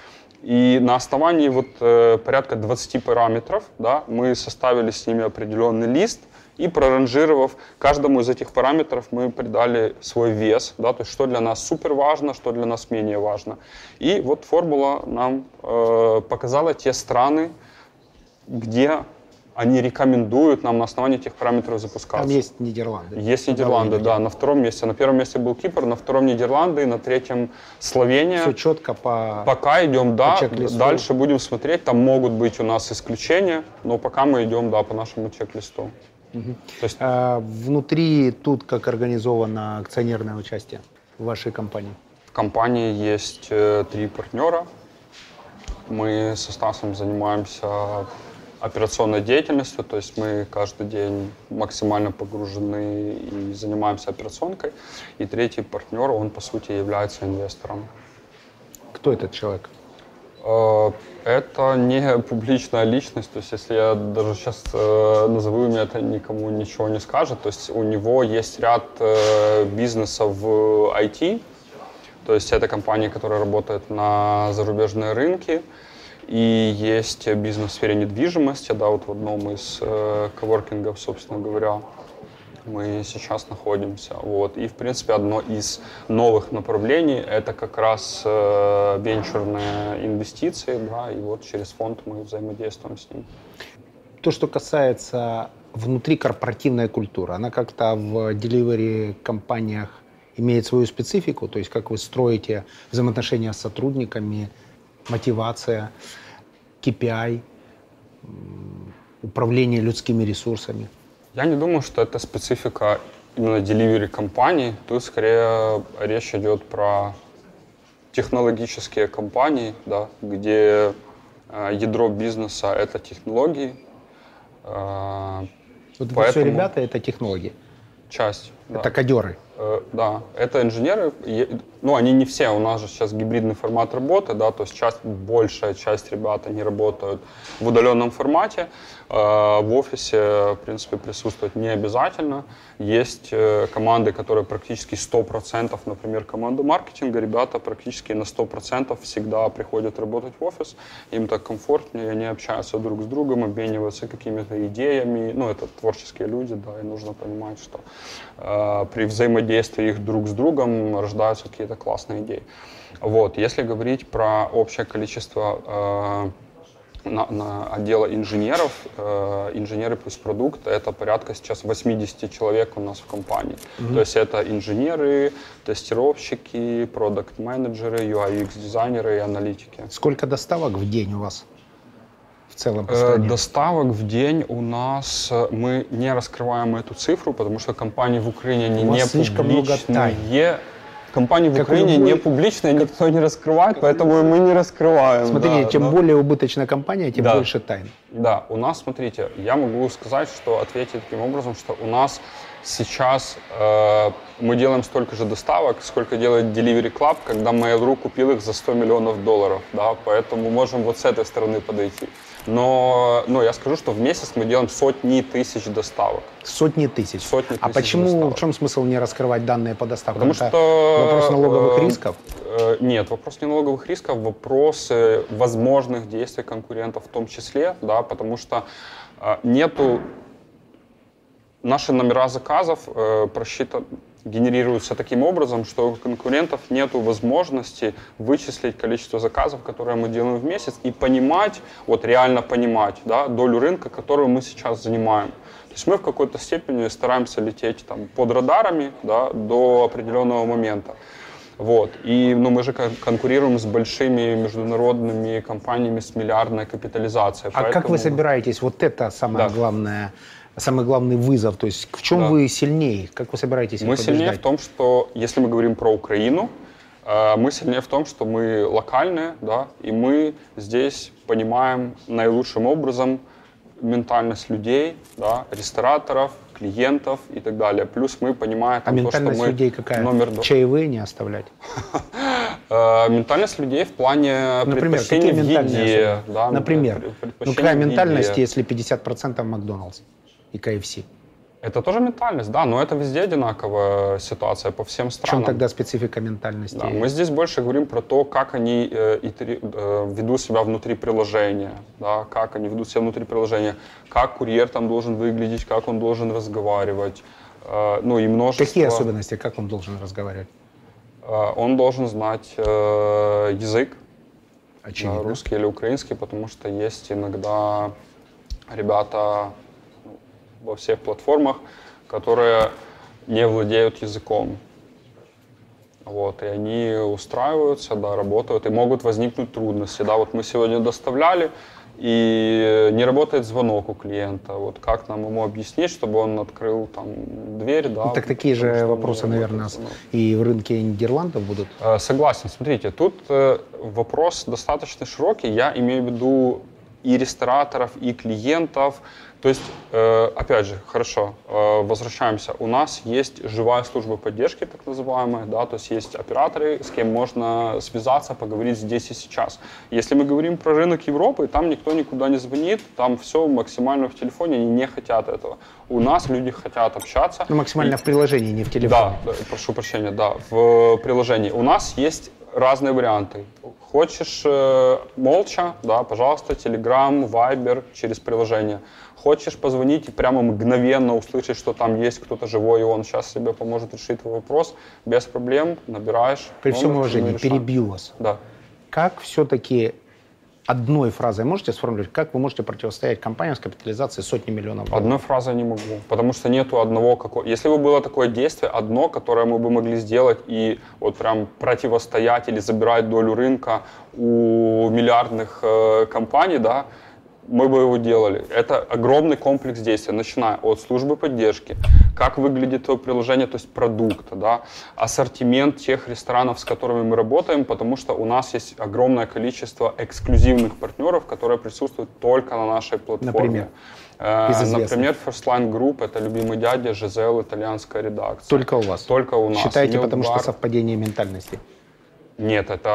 И на основании вот э, порядка 20 параметров да, мы составили с ними определенный лист, и проранжировав каждому из этих параметров, мы придали свой вес, да, то есть что для нас супер важно, что для нас менее важно. И вот формула нам э, показала те страны, где они рекомендуют нам на основании этих параметров запускаться. Там есть Нидерланды. Есть Нидерланды, да, на втором месте. На первом месте был Кипр, на втором Нидерланды, на третьем Словения. Все четко по... Пока идем, да, по дальше будем смотреть, там могут быть у нас исключения, но пока мы идем, да, по нашему чек-листу. То есть А, внутри тут как организовано акционерное участие в вашей компании? в компании есть э, три партнера. Мы со Стасом занимаемся операционной деятельностью, то есть мы каждый день максимально погружены и занимаемся операционкой. И третий партнер, он по сути является инвестором. Кто этот человек? Э, Это не публичная личность, то есть если я даже сейчас э, назову имя, это никому ничего не скажет. То есть у него есть ряд э, бизнесов в IT, то есть это компания, которая работает на зарубежные рынки, и есть бизнес в сфере недвижимости, да, вот в одном из э, коворкингов, собственно говоря, мы сейчас находимся. Вот. И, в принципе, одно из новых направлений – это как раз э, венчурные инвестиции, да, и вот через фонд мы взаимодействуем с ним. То, что касается внутрикорпоративной культуры, она как-то в delivery компаниях имеет свою специфику, то есть как вы строите взаимоотношения с сотрудниками, мотивация, KPI, управление людскими ресурсами. Я не думаю, что это специфика именно delivery компании. Тут скорее речь идет про технологические компании, да, где э, ядро бизнеса это технологии. Э, Вот это все поэтому ребята, это технологии. часть. да. Это кодеры. Э, Да, это инженеры, ну они не все, у нас же сейчас гибридный формат работы, да, то есть часть, большая часть ребят, они работают в удаленном формате, Э, в офисе, в принципе, присутствовать не обязательно. Есть э, команды, которые практически 100%, например, команда маркетинга, ребята практически на 100% всегда приходят работать в офис, им так комфортнее, они общаются друг с другом, обмениваются какими-то идеями, ну, это творческие люди, да, и нужно понимать, что э, при взаимодействии их друг с другом рождаются какие-то классные идеи. Вот, если говорить про общее количество э, на, на отдела инженеров, э, инженеры плюс продукт, это порядка сейчас 80 человек у нас в компании. То есть это инженеры, тестировщики, продукт-менеджеры, UI-UX-дизайнеры и аналитики. Сколько доставок в день у вас в целом по Э, стране? Доставок в день у нас, э, мы не раскрываем эту цифру, потому что компании в Украине они У вас не слишком много публичные. Компании в Как Украине любой- не публичные, никто не раскрывает, поэтому и мы не раскрываем. Смотрите, да, чем да. более убыточная компания, тем Да. больше тайн. Да, у нас, смотрите, я могу сказать, что ответить таким образом, что у нас сейчас э, мы делаем столько же доставок, сколько делает Delivery Club, когда Mail.ru купил их за 100 миллионов долларов, да, поэтому можем вот с этой стороны подойти. Но, но я скажу, что в месяц мы делаем сотни тысяч доставок. Сотни тысяч. Сотни а тысяч почему, доставок. в чем смысл не раскрывать данные по доставкам? Потому Это что... вопрос налоговых э, рисков? э, Нет, вопрос не налоговых рисков, вопрос э, возможных действий конкурентов в том числе, да, потому что э, нету... Наши номера заказов э, просчитан- генерируются таким образом, что у конкурентов нет возможности вычислить количество заказов, которые мы делаем в месяц, и понимать, вот реально понимать, да, долю рынка, которую мы сейчас занимаем. То есть мы в какой-то степени стараемся лететь там, под радарами да, до определенного момента. Вот. И ну, мы же кон- конкурируем с большими международными компаниями с миллиардной капитализацией. А как вы поэтому- собираетесь, вот это самое Да. главное, самый главный вызов, то есть в чем Да. вы сильнее, как вы собираетесь Мы сильнее в том, что если мы говорим про Украину, э, мы сильнее в том, что мы локальные, да, и мы здесь понимаем наилучшим образом ментальность людей, да, рестораторов, клиентов и так далее. Плюс мы понимаем А там, то, что мы людей какая? номер два. Чаевые не оставлять? Э, ментальность людей в плане Например, предпочтения какие в еде. Да, Например, ну какая ментальность, если 50% Макдоналдс и КФС? Это тоже ментальность, да, но это везде одинаковая ситуация по всем В чем странам. тогда специфика ментальности? Да, мы здесь больше говорим про то, как они э, iteri- э, ведут себя внутри приложения, да, как они ведут себя внутри приложения, как курьер там должен выглядеть, как он должен разговаривать, э, ну и множество. Какие особенности, как он должен разговаривать? Э, он должен знать э, язык, Очевидно. да, русский или украинский, потому что есть иногда ребята во всех платформах, которые не владеют языком. Вот, и они устраиваются, да, работают, и могут возникнуть трудности. Да, вот мы сегодня доставляли, и не работает звонок у клиента. Вот как нам ему объяснить, чтобы он открыл там дверь, да? Ну, так такие потому же вопросы, наверное, звонок. и в рынке Нидерландов будут. Э, Согласен. Смотрите, тут э, вопрос достаточно широкий. Я имею в виду и рестораторов, и клиентов. То есть, э, опять же, хорошо, э, возвращаемся. У нас есть живая служба поддержки, так называемая, да, то есть есть операторы, с кем можно связаться, поговорить здесь и сейчас. Если мы говорим про рынок Европы, там никто никуда не звонит, там все максимально в телефоне, они не хотят этого. У нас люди хотят общаться. Ну, максимально И- в приложении, не в телефоне. да, да, прошу прощения, да, в приложении. У нас есть разные варианты. Хочешь э, молча, да, пожалуйста, Telegram, Viber через приложение. Хочешь позвонить и прямо мгновенно услышать, что там есть кто-то живой, и он сейчас тебе поможет решить твой вопрос, без проблем набираешь. При всем номер, уважении, мы решаем. перебью вас. Да. Как все-таки одной фразой можете сформулировать, как вы можете противостоять компаниям с капитализацией сотни миллионов долларов? Одной фразой не могу, потому что нету одного какого. Если бы было такое действие, одно, которое мы бы могли сделать и вот прям противостоять или забирать долю рынка у миллиардных э, компаний, да, мы бы его делали. Это огромный комплекс действий, начиная от службы поддержки, как выглядит твое приложение, то есть продукт, да, ассортимент тех ресторанов, с которыми мы работаем, потому что у нас есть огромное количество эксклюзивных партнеров, которые присутствуют только на нашей платформе. Например? Э. Например, First Line Group, это любимый дядя, Жизел, итальянская редакция. Только у вас? Только у нас. Считаете, Milk потому что совпадение ментальности? Нет, это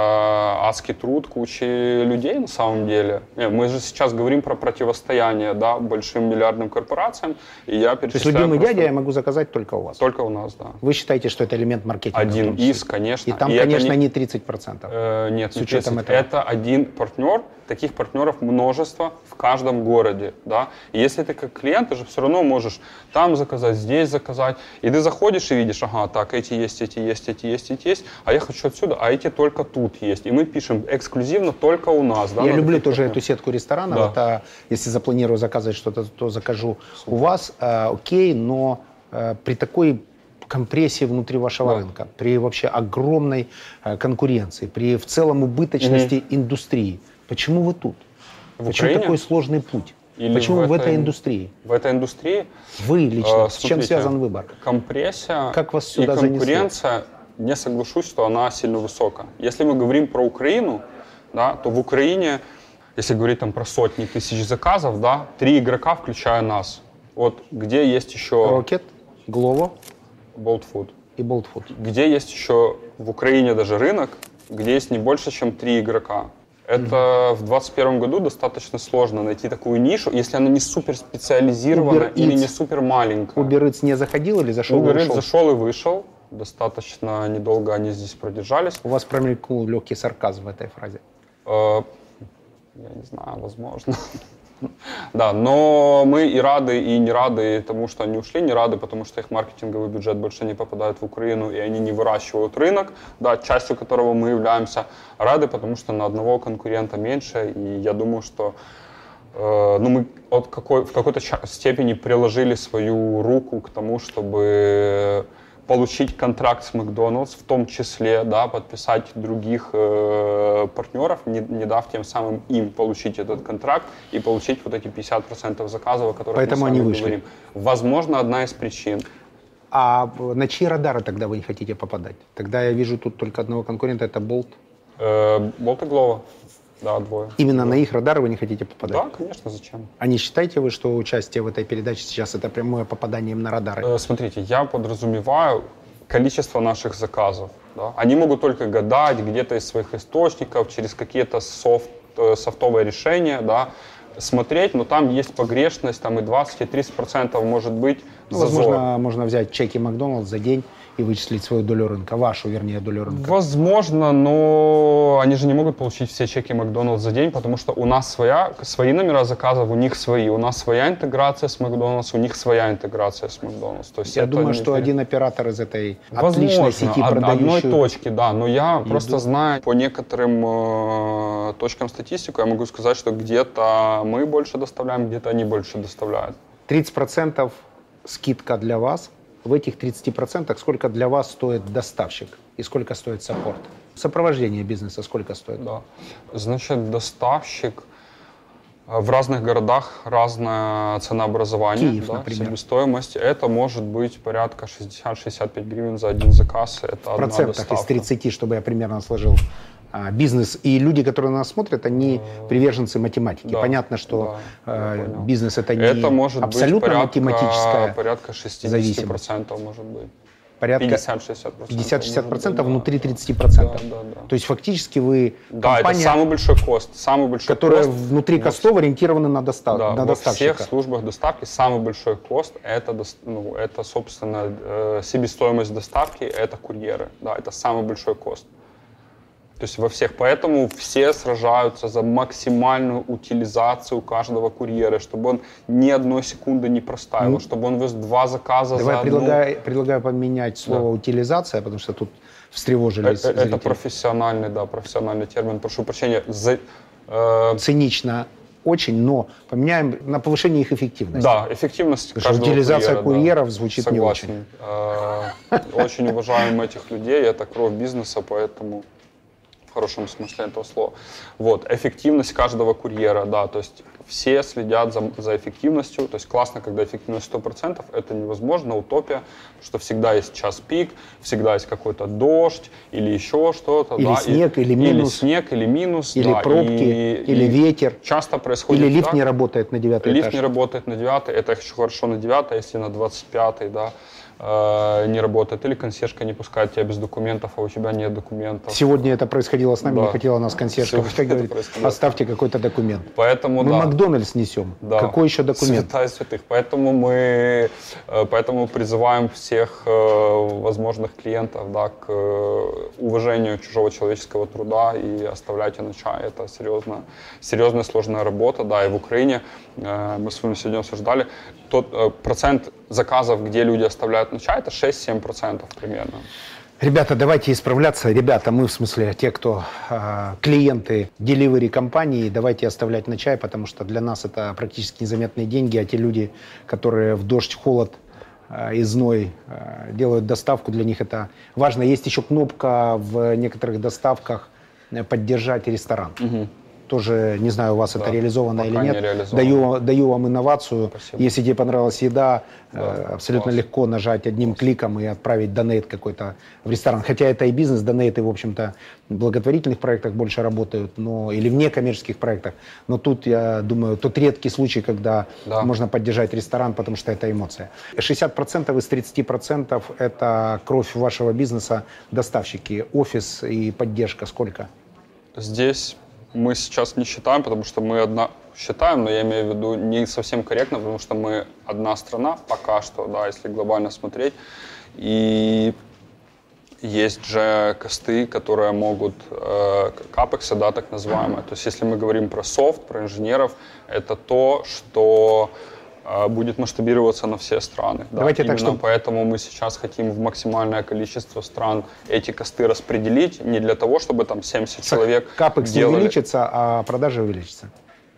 адский труд кучи людей на самом деле. Не, Мы же сейчас говорим про противостояние да, большим миллиардным корпорациям, и я То есть любимый просто- дядя я могу заказать только у вас? Только у нас, да. Вы считаете, что это элемент маркетинга? Один из, конечно. И там, И конечно, не- не 30%. Э, нет, С не учетом 30. этого. Это один партнер, таких партнеров множество в каждом городе, да. И если ты как клиент, ты же все равно можешь там заказать, здесь заказать, и ты заходишь и видишь, ага, так, эти есть, эти есть, эти есть, эти есть, а я хочу отсюда, а эти только тут есть. И мы пишем эксклюзивно только у нас, да. Я люблю тоже эту сетку ресторанов. Да. Это, если запланирую заказывать что-то, то закажу у вас. э, окей, но э, при такой компрессии внутри вашего Да. рынка, при вообще огромной э, конкуренции, при в целом убыточности индустрии, почему вы тут? В Почему Украине? такой сложный путь? Или Почему в в, этой индустрии? В этой индустрии Вы лично, Э, с чем смотрите, связан выбор? Компрессия Как вас и сюда занесло? Не соглашусь, что она сильно высокая. Если мы говорим про Украину, да, то в Украине, если говорить там про сотни тысяч заказов, да, три игрока, включая нас. Вот где есть еще Rocket, Glovo Bolt Food, и Bolt Food. где есть еще в Украине даже рынок, где есть не больше, чем три игрока. Это в 2021 году достаточно сложно найти такую нишу, если она не супер специализированная Uber или Eats. не супер маленькая. Uber Eats не заходил или зашел и Uber Eats ушел? зашел и вышел. Достаточно недолго они здесь продержались. У вас промелькнул легкий сарказм в этой фразе. Э, Я не знаю, возможно. Да, но мы и рады, и не рады тому, что они ушли, не рады, потому что их маркетинговый бюджет больше не попадает в Украину, и они не выращивают рынок, да, частью которого мы являемся. Рады, потому что на одного конкурента меньше, и я думаю, что э, ну, мы от какой, в какой-то степени приложили свою руку к тому, чтобы получить контракт с Макдоналдс, в том числе, да, подписать других э, партнеров, не, не дав тем самым им получить этот контракт и получить вот эти 50% заказов, о которых Поэтому мы с они вами вышли. говорим. Возможно, одна из причин. А на чьи радары тогда вы не хотите попадать? Тогда я вижу тут только одного конкурента, это Bolt. Э, Болт и Глова, да, двое. Именно на их радары вы не хотите попадать? Да, конечно, зачем? А не считаете вы, что участие в этой передаче сейчас это прямое попадание им на радары? Э, Смотрите, я подразумеваю количество наших заказов. да. Они могут только гадать где-то из своих источников, через какие-то софт, э, софтовые решения, да, смотреть, но там есть погрешность, там и 20, и 30 процентов может быть Ну, зазор. возможно, можно взять чеки Макдоналдс за день и вычислить свою долю рынка, вашу, вернее, долю рынка. Возможно, но они же не могут получить все чеки Макдоналдс за день, потому что у нас своя, свои номера заказов, у них свои. У нас своя интеграция с Макдоналдс, у них своя интеграция с Макдоналдс. То есть Я думаю, что один оператор из этой Возможно, отличной сети, од- одной точки, да. Но я еду. просто знаю по некоторым э, точкам статистику, я могу сказать, что где-то мы больше доставляем, где-то они больше доставляют. 30% скидка для вас. В этих 30% сколько для вас стоит доставщик и сколько стоит саппорт? Сопровождение бизнеса сколько стоит? Да. Значит, доставщик э, в разных городах разное ценообразование, Киев, да, например. себестоимость. Это может быть порядка 60-65 гривен за один заказ. Это В процентах из доставка. 30, чтобы я примерно сложил а, бизнес. И люди, которые нас смотрят, они приверженцы математики. да, Понятно, что да, э, бизнес это не Это может абсолютно порядка, математическая порядка 60% зависимость. может быть. порядка 50-60%. 50-60% может внутри быть, 30%. Да, да, да. То есть фактически вы Да, компания, это самый большой кост. Самый большой которая кост. внутри во костов ориентирована на, достав... Да, на во доставщика. всех службах доставки самый большой кост это, ну, это собственно, э, себестоимость доставки, это курьеры. Да, это самый большой кост. То есть во всех. Поэтому все сражаются за максимальную утилизацию каждого курьера, чтобы он ни одной секунды не простаивал, Ну, чтобы он вез два заказа Давай за одну. предлагаю, предлагаю поменять слово утилизация, потому что тут встревожились Э, э, Это зрители. профессиональный, да, профессиональный термин. Прошу прощения. За- э, цинично очень, но поменяем на повышение их эффективности. Да, эффективность Потому каждого утилизация курьера, да. курьеров звучит не Согласен. Э, Очень уважаем этих людей, это кровь бизнеса, поэтому хорошем смысле этого слова. Вот, эффективность каждого курьера, да, то есть все следят за, за эффективностью, то есть классно, когда эффективность 100%, это невозможно, утопия, потому что всегда есть час пик, всегда есть какой-то дождь или еще что-то. Или да, снег, и, или минус. Или снег, или минус. Или да, пробки, и- или и ветер. Часто происходит Или лифт так. не работает на девятый Лифт этаж. не работает на 9, это еще хорошо на 9, если на 25, да, э, не работает. Или консьержка не пускает тебя без документов, а у тебя нет документов. Сегодня это происходило с нами, Да. не хотела нас консьержка Сегодня это говорит, происходило. оставьте какой-то документ. Поэтому, Мы да. Макдональдс несем. Да. Какой еще документ? Святая святых. Поэтому мы, э, поэтому призываем всех э, возможных клиентов да, к э, уважению чужого человеческого труда и оставляйте на чай. Это серьезно, серьезная сложная работа. Да, и в Украине мы с вами сегодня обсуждали, тот э, процент заказов, где люди оставляют на чай, это 6-7% примерно. Ребята, давайте исправляться. Ребята, мы в смысле те, кто э, клиенты delivery компании, давайте оставлять на чай, потому что для нас это практически незаметные деньги, а те люди, которые в дождь, холод э, и зной э, делают доставку, для них это важно. Есть еще кнопка в некоторых доставках э, поддержать ресторан. Тоже не знаю, у вас это Да, реализовано пока или не нет. реализовано. Даю, даю вам инновацию. Спасибо. Если тебе понравилась еда, Да, э, абсолютно класс. легко нажать одним кликом и отправить донейт какой-то в ресторан. Хотя это и бизнес, донейты, в общем-то, в благотворительных проектах больше работают, но или в некоммерческих проектах. Но тут, я думаю, тот редкий случай, когда Да. можно поддержать ресторан, потому что это эмоция. 60% из 30% это кровь вашего бизнеса, доставщики, офис и поддержка. Сколько? Здесь мы сейчас не считаем, потому что мы одна считаем, но я имею в виду не совсем корректно, потому что мы одна страна пока что, да, если глобально смотреть. И есть же косты, которые могут, э, капексы, да, так называемые. То есть если мы говорим про софт, про инженеров, это то, что будет масштабироваться на все страны. да. Давайте так, Именно чтоб- поэтому мы сейчас хотим в максимальное количество стран эти косты распределить, не для того, чтобы там 70 человек Капекс делали... увеличится, а продажи увеличатся.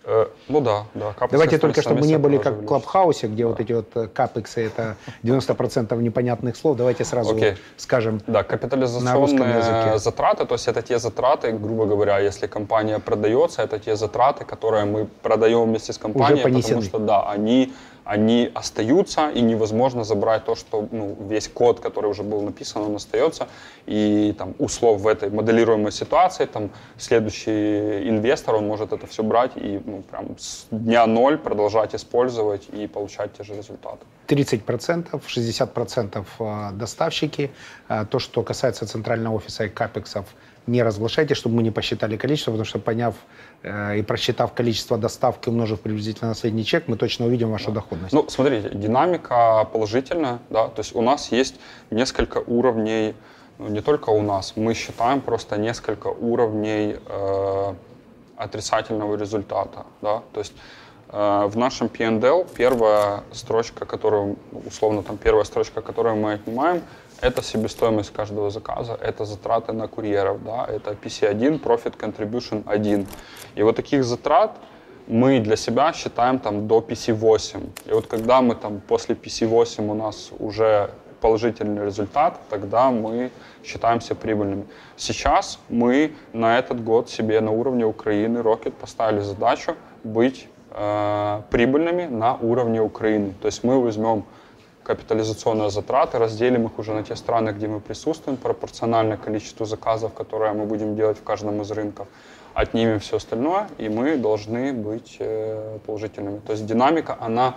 Э, ну да, да. капексы Давайте только, чтобы мы не были как в. Клабхаусе, где вот эти вот э, капексы, это 90% непонятных слов. Давайте сразу Окей. скажем. Да, капитализационные языке. затраты, то есть это те затраты, грубо говоря, если компания продается, это те затраты, которые мы продаем вместе с компанией, понесены. потому что да, они, они остаются, и невозможно забрать то, что ну, весь код, который уже был написан, он остается, и там услов в этой моделируемой ситуации, там следующий инвестор, он может это все брать и ну, прям с дня ноль продолжать использовать и получать те же результаты. 30%, 60% э, доставщики. Э, То, что касается центрального офиса и капексов, не разглашайте, чтобы мы не посчитали количество, потому что поняв э, и просчитав количество доставки, умножив приблизительно на средний чек, мы точно увидим вашу доходность. Ну, смотрите, динамика положительная, да, то есть у нас есть несколько уровней, ну, не только у нас, мы считаем просто несколько уровней э, отрицательного результата, да, то есть э, в нашем P&L первая строчка, которую, условно, там первая строчка, которую мы отнимаем, это себестоимость каждого заказа, это затраты на курьеров, да, это PC1, Profit Contribution 1. И вот таких затрат мы для себя считаем там до PC8. И вот когда мы там после PC8 у нас уже положительный результат, тогда мы считаемся прибыльными. Сейчас мы на этот год себе на уровне Украины Rocket поставили задачу быть э, прибыльными на уровне Украины. То есть мы возьмем капитализационные затраты, разделим их уже на те страны, где мы присутствуем, пропорционально количеству заказов, которые мы будем делать в каждом из рынков, отнимем все остальное, и мы должны быть э, положительными. То есть динамика, она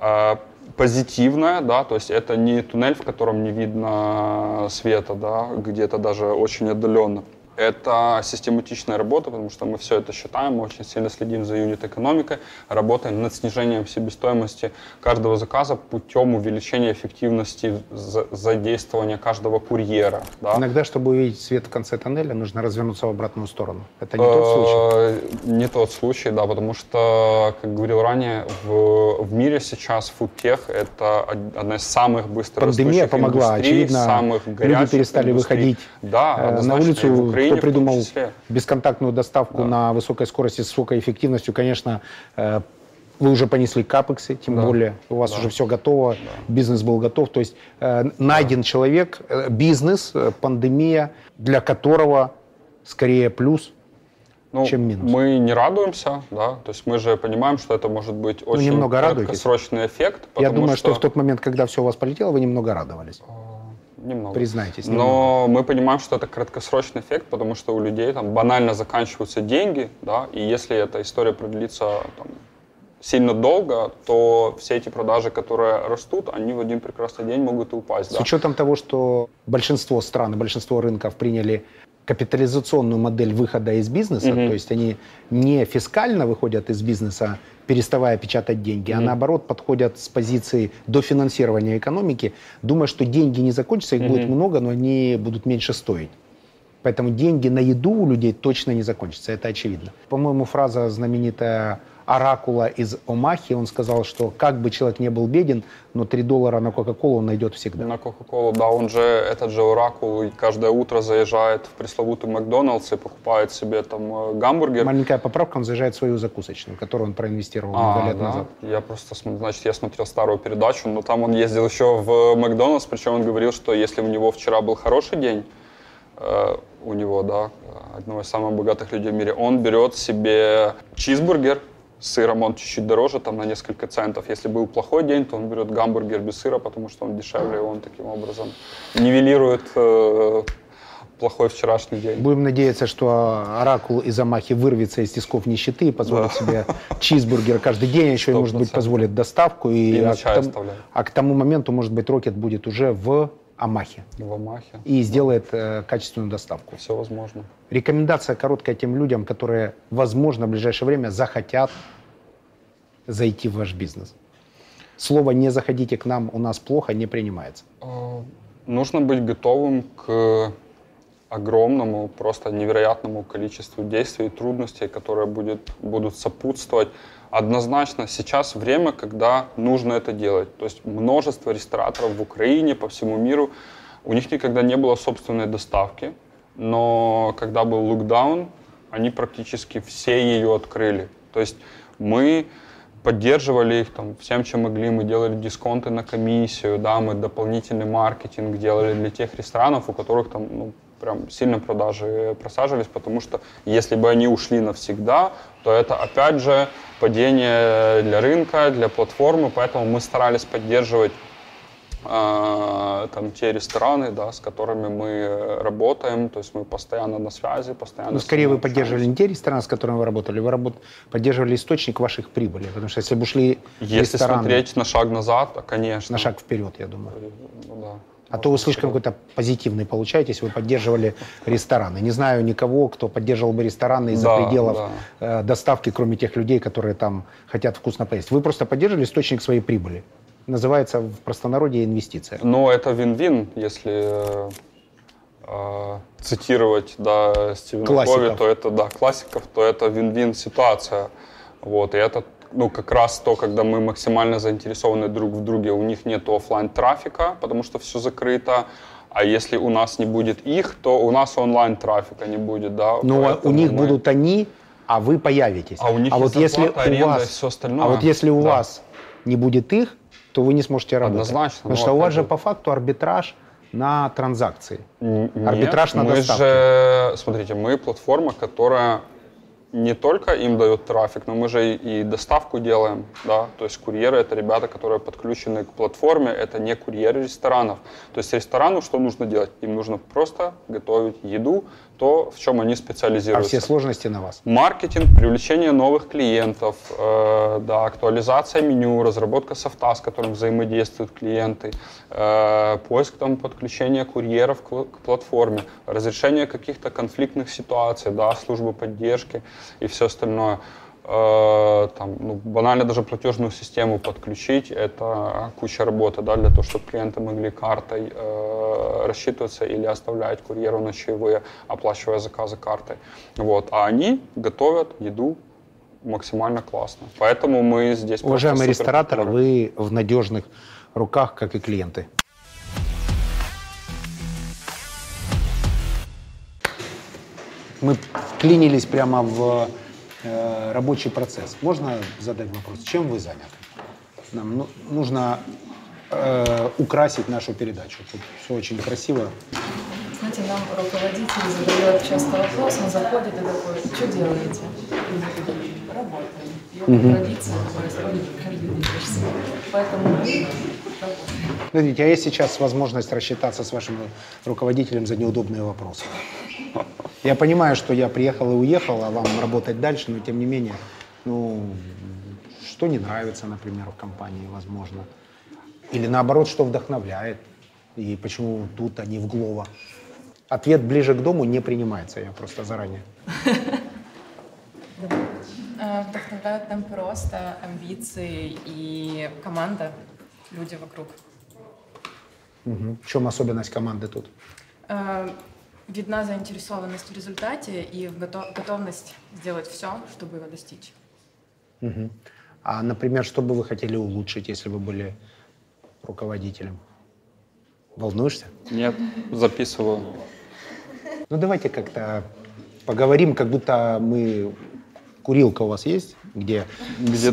э, позитивная, да, то есть это не туннель, в котором не видно света, да, где-то даже очень отдаленно. Это систематичная работа, потому что мы все это считаем, мы очень сильно следим за юнит-экономикой, работаем над снижением себестоимости каждого заказа путем увеличения эффективности за- задействования каждого курьера. Да. Иногда, чтобы увидеть свет в конце тоннеля, нужно развернуться в обратную сторону. Это не тот случай. Э, Не тот случай, да, потому что, как говорил ранее, в, в мире сейчас фудтех это од- одна из самых быстро Пандемия помогла. индустрий, Очевидно, самых люди горячих перестали индустрий. выходить да, э, на улицу. Украине Кто придумал бесконтактную доставку Да. на высокой скорости с высокой эффективностью, конечно, э, вы уже понесли капексы, тем Да. более у вас Да. уже все готово, бизнес был готов. То есть э, найден человек, э, бизнес, э, пандемия, для которого скорее плюс, Ну, чем минус. Мы не радуемся, да, то есть мы же понимаем, что это может быть очень Ну, немного радуетесь? краткосрочный эффект. Я думаю, что... в тот момент, когда все у вас полетело, вы немного радовались. Немного. Признайтесь. Но мы понимаем, что это краткосрочный эффект, потому что у людей там банально заканчиваются деньги, да, и если эта история продлится там, сильно долго, то все эти продажи, которые растут, они в один прекрасный день могут и упасть. С Да. учетом того, что большинство стран и большинство рынков приняли капитализационную модель выхода из бизнеса, Мгм. то есть они не фискально выходят из бизнеса, переставая печатать деньги, а Мгм. наоборот подходят с позиции дофинансирования экономики, думая, что деньги не закончатся, их будет Мгм. много, но они будут меньше стоить. Поэтому деньги на еду у людей точно не закончатся, это очевидно. По-моему, фраза знаменитая Оракула из Омахи, он сказал, что как бы человек не был беден, но 3 доллара на Кока-Колу он найдет всегда. На Кока-Колу, да, он же, этот же Оракул, каждое утро заезжает в пресловутый Макдоналдс и покупает себе там э, гамбургер. Маленькая поправка, он заезжает в свою закусочную, которую он проинвестировал много А, лет да? назад. Я просто, значит, я смотрел старую передачу, но там он ездил еще в Макдональдс, причем он говорил, что если у него вчера был хороший день, э, у него, да, одного из самых богатых людей в мире, он берет себе чизбургер сыром, он чуть-чуть дороже, там на несколько центов. Если был плохой день, то он берет гамбургер без сыра, потому что он дешевле, и он таким образом нивелирует э, плохой вчерашний день. Будем надеяться, что Оракул из Амахи вырвется из тисков нищеты и позволит себе чизбургер каждый день, а еще и, Сто может быть, позволит доставку. И, И а, к тому, а к тому моменту, может быть, Рокет будет уже в Амахе В Амахе. и сделает э, качественную доставку. Все возможно. Рекомендация короткая тем людям, которые, возможно, в ближайшее время захотят зайти в ваш бизнес. Слово «не заходите к нам, у нас плохо» не принимается. Э, Нужно быть готовым к огромному, просто невероятному количеству действий и трудностей, которые будет, будут сопутствовать. Однозначно сейчас время, когда нужно это делать. То есть множество рестораторов в Украине, по всему миру, у них никогда не было собственной доставки, но когда был локдаун, они практически все ее открыли. То есть мы поддерживали их там всем, чем могли. Мы делали дисконты на комиссию, да, мы дополнительный маркетинг делали для тех ресторанов, у которых там ну, прям сильно продажи просаживались, потому что если бы они ушли навсегда, то это опять же падение для рынка, для платформы, поэтому мы старались поддерживать а, там те рестораны, да, с которыми мы работаем, то есть мы постоянно на связи, постоянно. Ну, с скорее вы поддерживали не те рестораны, с которыми вы работали, вы работ... поддерживали источник ваших прибыли. Потому что если бы ушли Если рестораны смотреть на шаг назад, то, конечно. на шаг вперед, я думаю. Ну, да. А то вы слишком какой-то позитивный получаетесь, вы поддерживали рестораны. Не знаю никого, кто поддерживал бы рестораны из-за Да, пределов да. э, доставки, кроме тех людей, которые там хотят вкусно поесть. Вы просто поддерживали источник своей прибыли. Называется в простонародье инвестиция. Но это вин-вин, если э, э, цитировать да, Стивена Классиков. Кови, то это, да, классиков, то это вин-вин ситуация. Вот, и это ну, как раз то, когда мы максимально заинтересованы друг в друге, у них нет оффлайн трафика, потому что все закрыто, а если у нас не будет их, то у нас онлайн трафика не будет, да. Но у Поэтому них мы- будут они, а вы появитесь. А у них вот есть если зарплата, у аренда вас, и всё остальное. А вот если у Да. вас не будет их, то вы не сможете работать. Однозначно, Потому ну, что у вас же по факту арбитраж на транзакции. Н- Арбитраж на мы доставке. же, смотрите, мы платформа, которая не только им дает трафик, но мы же и доставку делаем, да, то есть курьеры это ребята, которые подключены к платформе, это не курьеры ресторанов. То есть ресторану что нужно делать? Им нужно просто готовить еду, то, в чем они А специализируются. все сложности на вас. Маркетинг, привлечение новых клиентов, э, да, актуализация меню, разработка софта, с которым взаимодействуют клиенты, э, поиск там, подключения курьеров к, к платформе, разрешение каких-то конфликтных ситуаций, да, службы поддержки и все остальное. Э, там, ну, банально даже платежную систему подключить, это куча работы, да, для того, чтобы клиенты могли картой э, рассчитываться или оставлять курьеру на чаевые, оплачивая заказы картой. Вот. А они готовят еду максимально классно. Поэтому мы здесь... Уважаемые супер рестораторы, вы в надежных руках, как и клиенты. Мы вклинились прямо в э, рабочий процесс. Можно задать вопрос? Чем вы заняты? Нам ну- нужно э, украсить нашу передачу. Тут все очень красиво. Знаете, нам руководитель задает часто вопрос, он заходит и такой, что делаете? Работаем. Это Мгм. традиция происходит каждый день почти. Поэтому. Смотрите, а есть сейчас возможность рассчитаться с вашим руководителем за неудобные вопросы? Я понимаю, что я приехал и уехал, а вам работать дальше, но тем не менее, ну, что не нравится, например, в компании, возможно. Или наоборот, что вдохновляет, и почему тут, а не в Глово. Ответ ближе к дому не принимается, я просто заранее. Э, Вдохновляют там просто амбиции и команда, люди вокруг. Мгм. В чем особенность команды тут? Э, Видна заинтересованность в результате и в гото- готовность сделать все, чтобы его достичь. Мгм. А, например, что бы вы хотели улучшить, если бы были руководителем? Волнуешься? Нет, записываю. Ну, давайте как-то поговорим, как будто мы... Курилка у вас есть, где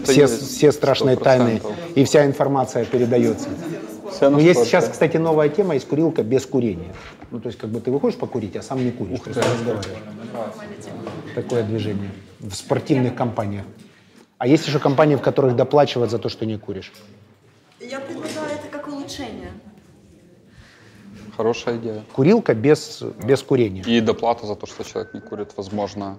все, есть, все страшные тайны 100%. и вся информация передается. Все Ну, есть сейчас, кстати, новая тема, есть курилка без курения. Ну, то есть, как бы ты выходишь покурить, а сам не куришь, просто разговариваешь. Такое движение в спортивных компаниях. А есть еще компании, в которых доплачивают за то, что не куришь. Я предлагаю это как улучшение. Хорошая идея. Курилка без, без курения. И доплата за то, что человек не курит, возможно.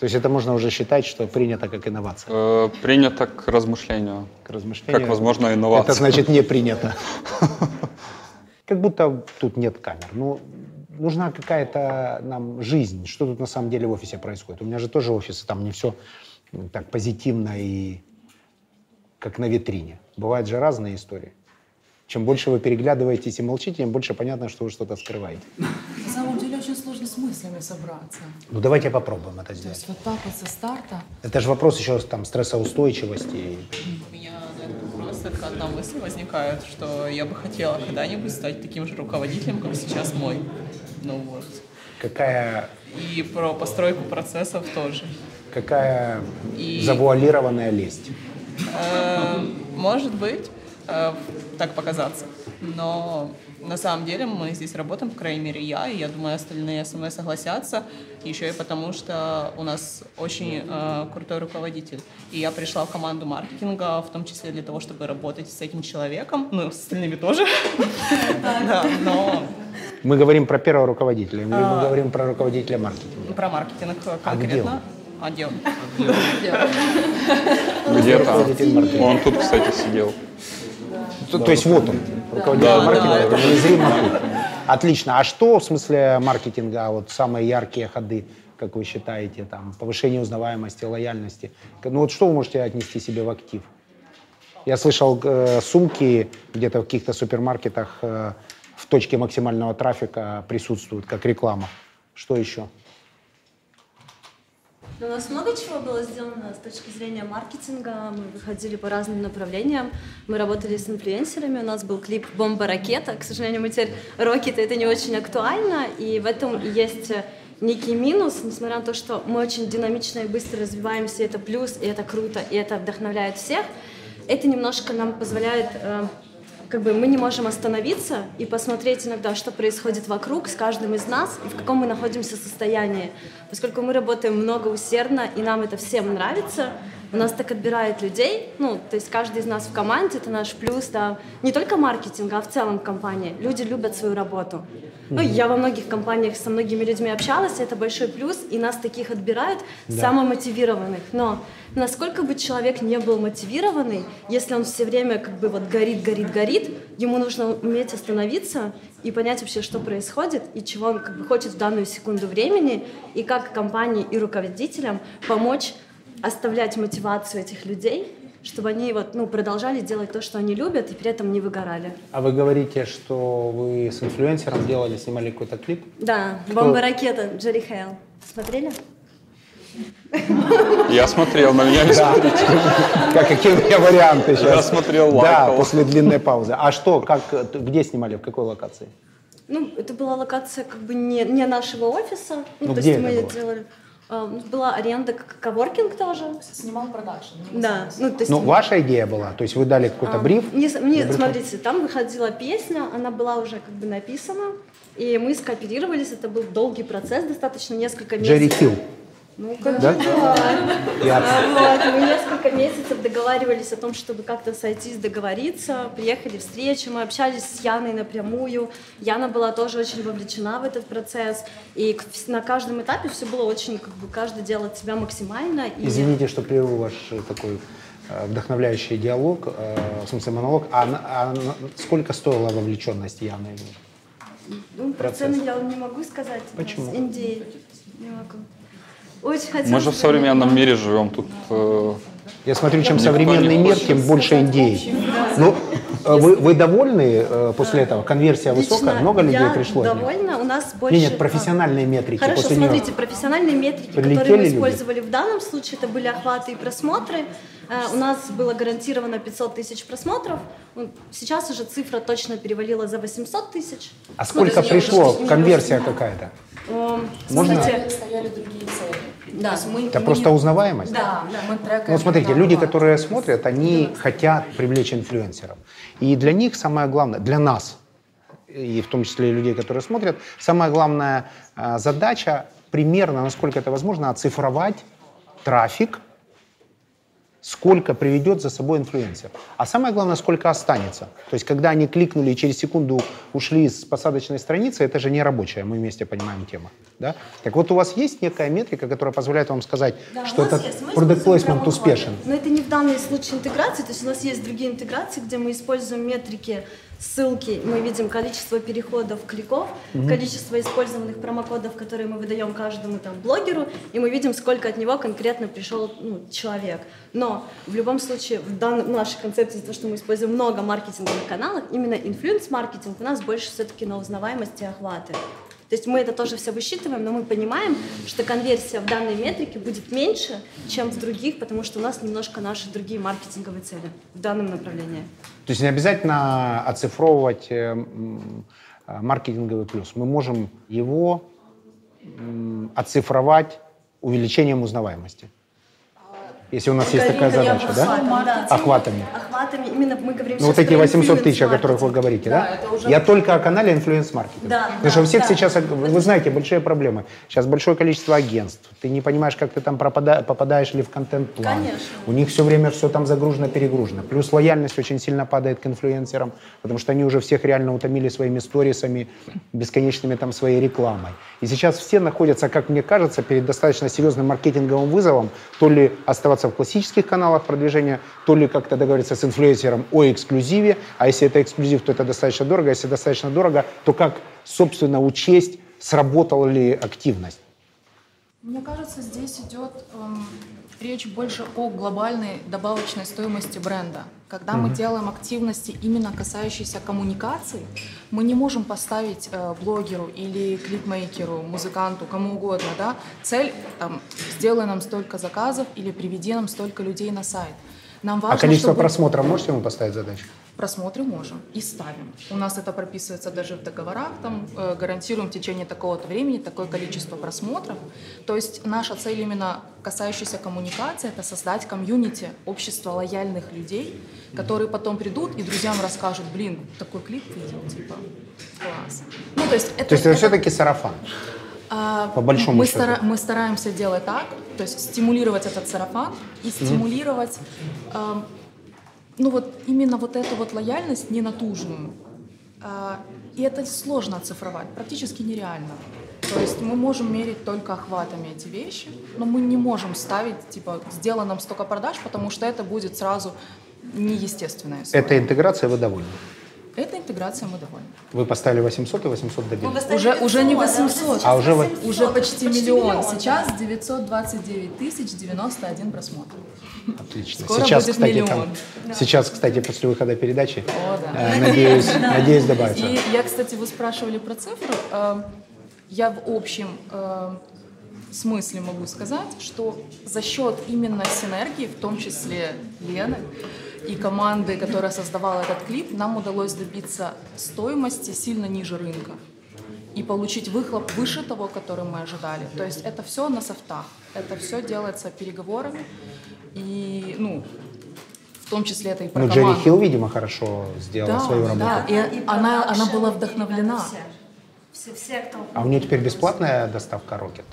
То есть это можно уже считать, что принято как инновация. Э, принято к размышлению. К размышлению. Как, возможно, инновация. Это значит не принято. Как будто тут нет камер. Ну, нужна какая-то нам жизнь. Что тут на самом деле в офисе происходит? У меня же тоже офис, и там не все так позитивно и как на витрине. Бывают же разные истории. Чем больше вы переглядываетесь и молчите, тем больше понятно, что вы что-то скрываете. На самом деле с мыслями собраться. Ну давайте попробуем это То сделать. есть вот так вот со старта. Это же вопрос еще там стрессоустойчивости. У меня на этот вопрос только одна мысль возникает, что я бы хотела когда-нибудь стать таким же руководителем, как сейчас мой. Ну вот. Какая, И про постройку процессов тоже. какая И- завуалированная лесть. Э, Может быть, э, так показаться. Но на самом деле мы здесь работаем, по крайней мере, я, и я думаю, остальные со мной согласятся. Еще и потому, что у нас очень э, крутой руководитель. И я пришла в команду маркетинга, в том числе для того, чтобы работать с этим человеком, ну, с остальными тоже. Да, но Мы говорим про первого руководителя, мы А. говорим про руководителя маркетинга. про маркетинг А конкретно. он? А где он? Где-то. Он тут, кстати, сидел. То есть вот он, руководитель Да, маркетинга, да. Отлично. А что в смысле маркетинга, вот самые яркие ходы, как вы считаете, там, повышение узнаваемости, лояльности? Ну вот что вы можете отнести себе в актив? Я слышал, э, сумки где-то в каких-то супермаркетах э, в точке максимального трафика присутствуют, как реклама. Что еще? Но у нас много чего было сделано с точки зрения маркетинга. Мы выходили по разным направлениям. Мы работали с инфлюенсерами. У нас был клип «Бомба ракета». К сожалению, мы теперь рокет, это не очень актуально. И в этом есть э, некий минус, несмотря на то, что мы очень динамично и быстро развиваемся, это плюс, и это круто, и это вдохновляет всех. Это немножко нам позволяет э, как бы мы не можем остановиться и посмотреть иногда, что происходит вокруг с каждым из нас и в каком мы находимся состоянии. Поскольку мы работаем много усердно и нам это всем нравится, у нас так отбирают людей, ну, то есть каждый из нас в команде, это наш плюс, да, не только маркетинга, а в целом компании. Люди любят свою работу. Ну, я во многих компаниях со многими людьми общалась, это большой плюс, и нас таких отбирают, Да. самомотивированных. Но насколько бы человек не был мотивированный, если он все время как бы вот горит, горит, горит, ему нужно уметь остановиться и понять вообще, что происходит, и чего он как бы хочет в данную секунду времени, и как компании и руководителям помочь оставлять мотивацию этих людей, чтобы они вот, ну, продолжали делать то, что они любят, и при этом не выгорали. А вы говорите, что вы с инфлюенсером делали, снимали какой-то клип? Да, Кто? бомба-ракета, Джерри Хейл. Смотрели? Я смотрел, на меня не Да. смотрите. Как, какие у меня варианты сейчас? Я смотрел, Да, лайкал. после длинной паузы. А что, как, где снимали, в какой локации? Ну, это была локация как бы не, не нашего офиса. Ну, Ну, то где есть мы это было? делали... ну, была аренда как коворкинг тоже. Снимал продакшн. Да, ну, то есть... Ну, ваша идея была? То есть вы дали какой-то а, бриф? Не, с- не, Для брифа? смотрите, там выходила песня, она была уже как бы написана. И мы скооперировались, это был долгий процесс, достаточно несколько месяцев. Джерри Хилл. Ну, как Да? бы да. А, Вот, мы несколько месяцев договаривались о том, чтобы как-то сойтись, договориться. Приехали встречи, мы общались с Яной напрямую. Яна была тоже очень вовлечена в этот процесс. И на каждом этапе все было очень, как бы, каждый делал от себя максимально. И... Извините, что прерву ваш э, такой э, вдохновляющий диалог, э, в смысле монолог. А, а сколько стоила вовлеченность Яны? Ну, про процесс? цены я вам не могу сказать. Почему? Индей. Не могу. Очень хотелось Мы же в современном но- мире живем тут. э, Я смотрю, чем современный мир, тем больше индей. Ну, э, вы, вы довольны э, после этого? Конверсия высокая? Лично Много людей я пришло? довольна. У нас больше... Нет, нет, профессиональные метрики Хорошо, после смотрите, нее. профессиональные метрики, Прилетели которые мы люди? использовали в данном случае, это были охваты и просмотры. Э, У нас было гарантировано 500 тысяч просмотров. Сейчас уже цифра точно перевалила за 800 тысяч. А сколько есть пришло? Конверсия какая-то? Эм, Можно? Смотрите, Стояли другие цели. Да. Мы- Это мы просто не- узнаваемость? Да, да, мы трекаем. Ну, вот смотрите, да, люди, которые смотрят, они хотят привлечь инфлюенсеров. И для них самое главное, для нас, и в том числе и людей, которые смотрят, самая главная э, задача примерно, насколько это возможно, оцифровать трафик, сколько приведет за собой инфлюенсер. А самое главное, сколько останется. То есть, когда они кликнули и через секунду ушли с посадочной страницы, это же не рабочая, мы вместе понимаем тему. Да? Так вот, у вас есть некая метрика, которая позволяет вам сказать, Да, что этот product placement успешен. Но это не в данном случае интеграции, то есть у нас есть другие интеграции, где мы используем метрики, ссылки, мы видим количество переходов, кликов, Мгм. количество использованных промокодов, которые мы выдаем каждому там блогеру, и мы видим, сколько от него конкретно пришел ну, человек. Но в любом случае в в нашей концепции, то, что мы используем много маркетинговых каналов, именно инфлюенс-маркетинг у нас больше все-таки на узнаваемости и охваты. То есть мы это тоже все высчитываем, но мы понимаем, что конверсия в данной метрике будет меньше, чем в других, потому что у нас немножко наши другие маркетинговые цели в данном направлении. То есть не обязательно оцифровывать э, э, маркетинговый плюс. Мы можем его оцифровать увеличением узнаваемости. Если у нас есть такая задача, да? охватами? Охватами. Именно мы говорим Ну, вот эти про 800 тысяч, о которых вы influence-маркетинг. говорите, да? Да, Я только о канале influence маркетинг. Да, Потому что у всех сейчас, вы знаете, большие проблемы. Сейчас большое количество агентств. Ты не понимаешь, как ты там пропада- попадаешь ли в контент-план. Конечно. У них все время все там загружено, перегружено. Плюс лояльность очень сильно падает к инфлюенсерам, потому что они уже всех реально утомили своими сторисами, бесконечными там своей рекламой. И сейчас все находятся, как мне кажется, перед достаточно серьезным маркетинговым вызовом, то ли оставаться в классических каналах продвижения, то ли как-то договориться с инфлюенсером о эксклюзиве, а если это эксклюзив, то это достаточно дорого, если достаточно дорого, то как, собственно, учесть, сработала ли активность. Мне кажется, здесь идет эм, речь больше о глобальной добавочной стоимости бренда. Когда мы Мгм. делаем активности, именно касающиеся коммуникаций, мы не можем поставить э, блогеру или клипмейкеру, музыканту, кому угодно, да, цель там, сделай нам столько заказов или приведи нам столько людей на сайт. Нам важно, а количество чтобы просмотров можете ему поставить задачу? просмотры можем и ставим. У нас это прописывается даже в договорах, там э, гарантируем в течение такого-то времени такое количество просмотров. То есть наша цель именно касающаяся коммуникации, это создать комьюнити, общество лояльных людей, которые потом придут и друзьям расскажут, блин, такой клип видел, типа, класс. Ну, то есть это, То есть это все-таки сарафан. А, По большому мы, счету. стара- мы стараемся делать так, то есть стимулировать этот сарафан и стимулировать, эм, ну вот именно вот эту вот лояльность ненатужную. А, и это сложно оцифровать, практически нереально. То есть мы можем мерить только охватами эти вещи, но мы не можем ставить, типа, сделано нам столько продаж, потому что это будет сразу неестественная история. Эта интеграция вы довольны? Эта интеграция мы довольны. Вы поставили 800 и 800 добились. Уже, уже не 800, А уже вы- уже почти, миллион. Сейчас 929 тысяч 91 просмотр. Отлично. Скоро сейчас, будет кстати, миллион. там- сейчас, кстати, после выхода передачи, О, да. э, надеюсь, надеюсь добавится. И я, кстати, вы спрашивали про цифры. Э, Я в общем э, смысле могу сказать, что за счет именно синергии, в том числе Лены и команды, которая создавала этот клип, нам удалось добиться стоимости сильно ниже рынка и получить выхлоп выше того, который мы ожидали. То есть это все на софтах, это все делается переговорами и, ну, в том числе это и про Ну, Джерри. Хилл, видимо, хорошо сделала Да, свою работу. да, и она, она была вдохновлена. Все, все, кто... А у нее теперь бесплатная доставка Rocket?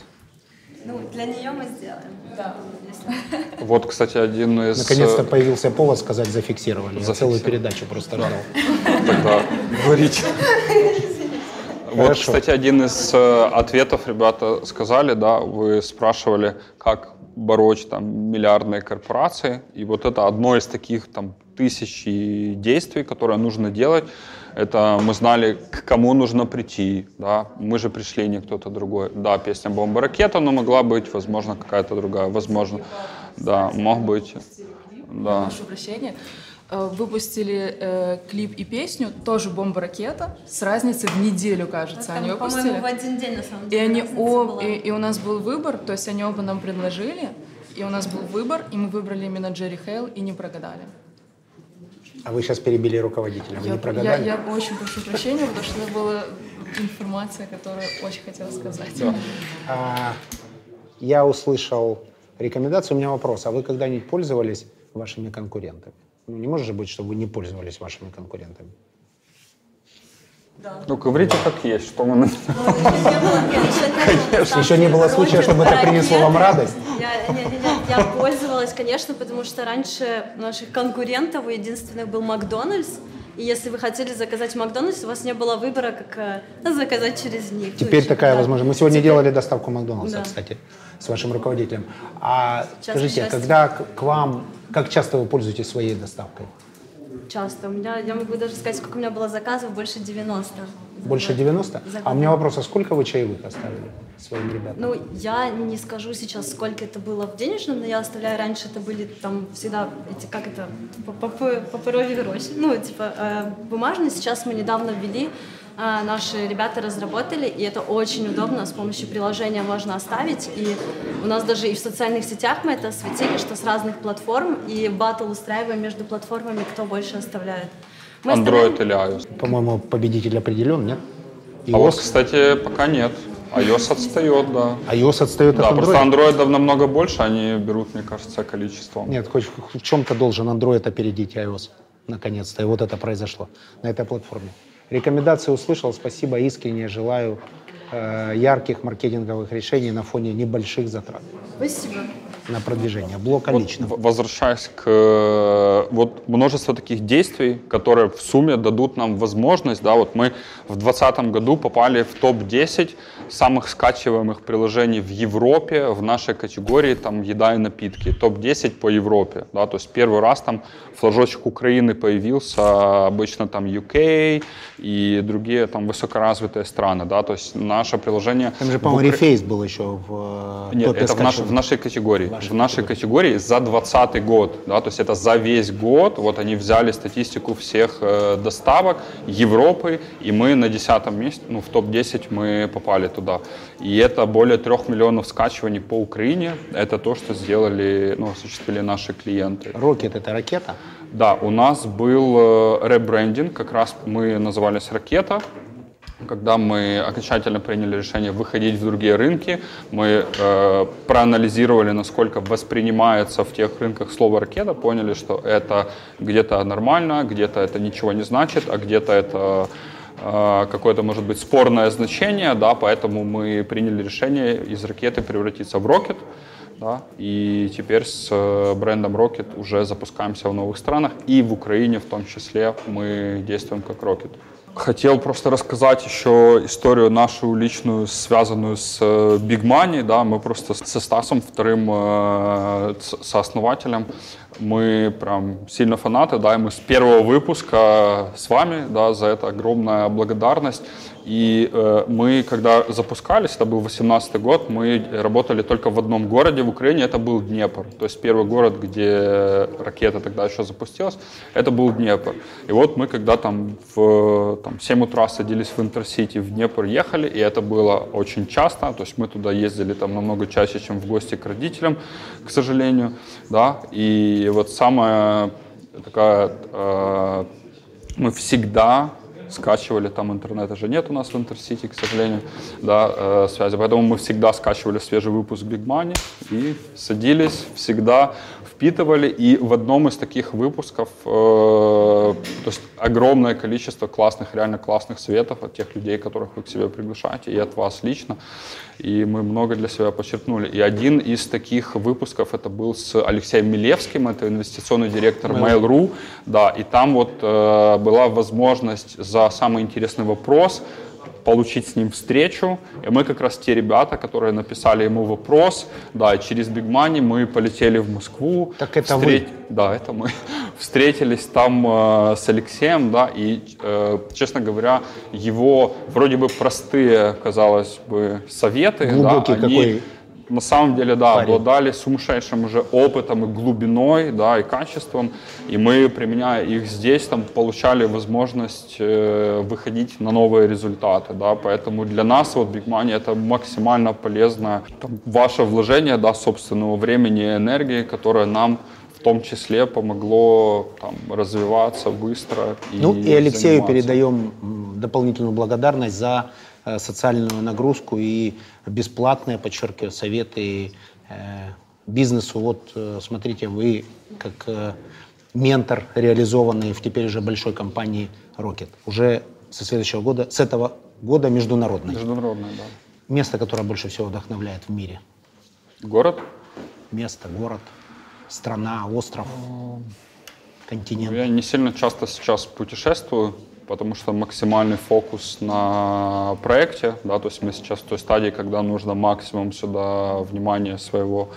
Ну, для нее мы сделаем. Да. Если... Вот, кстати, один из... Наконец-то появился повод сказать зафиксировали. Я целую передачу просто ждал. Тогда говорите. Вот, Хорошо. кстати, один из э, ответов ребята сказали, да, вы спрашивали, как бороть там миллиардные корпорации, и вот это одно из таких там тысяч действий, которые нужно делать. Это мы знали, к кому нужно прийти, да, мы же пришли, не кто-то другой. Да, песня «Бомба ракета», но могла быть, возможно, какая-то другая, возможно, да, мог быть, да. Прошу прощения. Э, Выпустили э, клип и песню, тоже «Бомба ракета», с разницей в неделю, кажется, Там, они выпустили. По-моему, в один день, на самом И деле. они разница об, и, и у нас был выбор, то есть они оба нам предложили, и у нас был выбор, и мы выбрали именно Джерри Хейл и не прогадали. А вы сейчас перебили руководителя, вы Я, не я, прогадали? я очень прошу прощения, потому что это была информация, которую очень хотела сказать. А, я услышал рекомендацию, у меня вопрос. А вы когда-нибудь пользовались вашими конкурентами? Ну, не может же быть, чтобы вы не пользовались вашими конкурентами. Ну, говорите как есть, что мы... Конечно. Еще не было случая, чтобы это принесло вам радость? Я, не, не, я пользовалась, конечно, потому что раньше наших конкурентов у единственных был Макдональдс. И если вы хотели заказать Макдональдс, у вас не было выбора, как э, заказать через них. Теперь чи- такая да. возможность. Мы сегодня Теперь- делали доставку Макдональдса, Да. кстати, с вашим руководителем. А Сейчас, скажите, сейчас. когда к вам, как часто вы пользуетесь своей доставкой? Часто. У меня, я могу даже сказать, сколько у меня было заказов, больше 90. Больше 90? За А у меня вопрос, а сколько вы чаевых оставили своим ребятам? Ну, я не скажу сейчас, сколько это было в денежном, но я оставляю, раньше это были там всегда эти, как это, паперові гроши, ну, типа э, бумажные. Сейчас мы недавно ввели, э, наши ребята разработали, и это очень удобно, с помощью приложения можно оставить, и у нас даже и в социальных сетях мы это осветили, что с разных платформ, и батл устраиваем между платформами, кто больше оставляет. Мы оставляем- Android или iOS? По-моему, победитель определен, нет? А вот, iOS? кстати, пока нет. iOS отстает, да. iOS отстает Да, от просто Android? андроидов намного больше, они берут, мне кажется, количеством. Нет, хоть в в чем-то должен Android опередить iOS, наконец-то. И вот это произошло на этой платформе. Рекомендации услышал, спасибо, искренне желаю э, ярких маркетинговых решений на фоне небольших затрат Спасибо. На продвижение, блока Вот лично. Возвращаясь к э, вот множество таких действий, которые в сумме дадут нам возможность, да, вот мы в 2020 году попали в топ-10 самых скачиваемых приложений в Европе в нашей категории там еда и напитки, топ-10 по Европе, да, то есть первый раз там флажочек Украины появился, обычно там UK и другие там высокоразвитые страны, да, то есть наше приложение... Там же, по-моему, Укра- рефейс был еще в э, нет, это в, наш- в нашей категории. В нашей категории за 2020 год. Да, то есть это за весь год. Вот они взяли статистику всех э, доставок Европы, и мы на 10 месте, ну, в топ-10 мы попали туда. И это более 3 миллионов скачиваний по Украине. Это то, что сделали, ну, осуществили наши клиенты. Рокет это ракета. Да, у нас был э, ребрендинг, как раз мы назывались «Ракета», когда мы окончательно приняли решение выходить в другие рынки, мы э, проанализировали, насколько воспринимается в тех рынках слово «ракета», поняли, что это где-то нормально, где-то это ничего не значит, а где-то это э, какое-то, может быть, спорное значение, да, поэтому мы приняли решение из ракеты превратиться в «Рокет», да, и теперь с э, брендом Rocket уже запускаемся в новых странах, и в Украине в том числе мы действуем как Rocket. Хотел просто рассказать еще историю нашу личную, связанную с э, Big Money. Да, мы просто со Стасом, вторым э, сооснователем, мы прям сильно фанаты, да, и мы с первого выпуска с вами, да, за это огромная благодарность. И э, мы, когда запускались, это был 18 год, мы работали только в одном городе в Украине, это был Днепр. То есть первый город, где ракета тогда еще запустилась, это был Днепр. И вот мы когда там в там, 7 утра садились в Интерсити, в Днепр ехали, и это было очень часто, то есть мы туда ездили там намного чаще, чем в гости к родителям, к сожалению, да, и вот самая такая, э, мы всегда скачивали, там интернета же нет у нас в Интерсити, к сожалению, да, э, связи, поэтому мы всегда скачивали свежий выпуск Big Money и садились всегда впитывали. И в одном из таких выпусков, э, то есть огромное количество классных, реально классных советов от тех людей, которых вы к себе приглашаете, и от вас лично. И мы много для себя подчеркнули. И один из таких выпусков это был с Алексеем Милевским, это инвестиционный директор Mail.ru. Да, и там вот э, была возможность за самый интересный вопрос получить с ним встречу. И мы как раз те ребята, которые написали ему вопрос, да, и через Big Money мы полетели в Москву. Так это вы? Да, это мы. Встретились там э, с Алексеем, да, и, э, честно говоря, его вроде бы простые, казалось бы, советы, Глубокий да, они какой на самом деле, да, парень. обладали сумасшедшим уже опытом и глубиной, да, и качеством, и мы, применяя их здесь, там, получали возможность э, выходить на новые результаты, да, поэтому для нас вот Big Money это максимально полезно там, ваше вложение, да, собственного времени и энергии, которое нам в том числе помогло там, развиваться быстро. И Ну и Алексею заниматься. передаем дополнительную благодарность за социальную нагрузку и бесплатные, подчеркиваю, советы э, бизнесу. Вот э, смотрите, вы как э, ментор, реализованный в теперь уже большой компании Rocket. Уже со следующего года, с этого года международный. Международная, да. Место, которое больше всего вдохновляет в мире. Город? Место, город, страна, остров, континент. Я не сильно часто сейчас путешествую, потому что максимальный фокус на проекте, да, то есть мы сейчас в той стадии, когда нужно максимум сюда внимания своего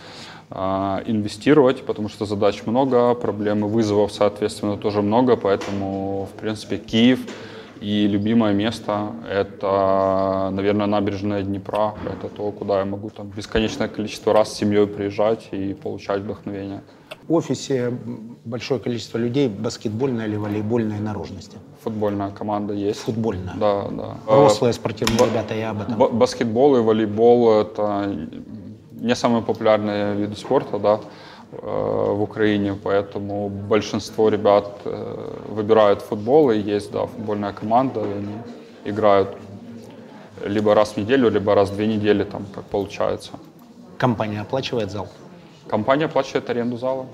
а, инвестировать, потому что задач много, проблем и вызовов, соответственно, тоже много, поэтому, в принципе, Киев и любимое место — это, наверное, набережная Днепра, это то, куда я могу там бесконечное количество раз с семьей приезжать и получать вдохновение. В офисе большое количество людей баскетбольной или волейбольной наружности. Футбольная команда есть. Футбольная. Да, да. Взрослые Э, спортивные ба- ребята, я об этом. ба- Баскетбол и волейбол — это не самые популярные виды спорта, да, э, в Украине, поэтому большинство ребят э, выбирают футбол, и есть, да, футбольная команда, и они играют либо раз в неделю, либо раз в две недели, там, как получается. Компания оплачивает зал. Компания оплачивает аренду зала.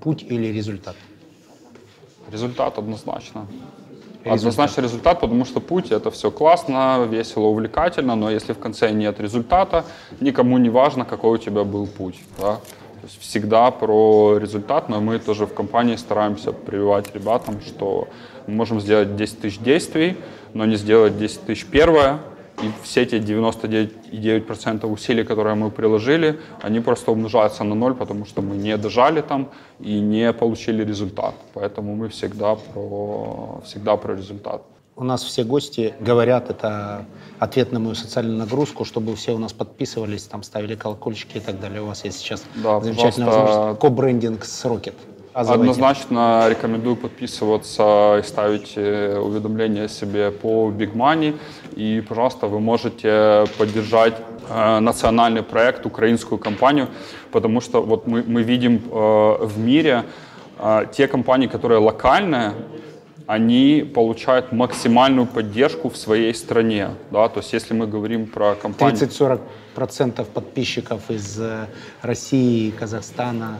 Путь или результат? Результат однозначно. Результат. Однозначно результат, потому что путь это все классно, весело, увлекательно, но если в конце нет результата, никому не важно, какой у тебя был путь. Да? То есть всегда про результат, но мы тоже в компании стараемся прививать ребятам, что мы можем сделать 10 тысяч действий, но не сделать 10 тысяч первое, и все эти 99,9% усилий, которые мы приложили, они просто умножаются на ноль, потому что мы не дожали там и не получили результат. Поэтому мы всегда про, всегда про результат. У нас все гости говорят, это ответ на мою социальную нагрузку, чтобы все у нас подписывались, там ставили колокольчики и так далее. У вас есть сейчас Да, замечательная возможность. Ко-брендинг с Rocket. Оказывайте. Однозначно рекомендую подписываться и ставить э, уведомления себе по Big Money. И, пожалуйста, вы можете поддержать э, национальный проект, украинскую компанию, потому что вот мы, мы видим э, в мире э, те компании, которые локальные, они получают максимальную поддержку в своей стране. Да? То есть если мы говорим про компанию... 30-40% подписчиков из э, России, Казахстана,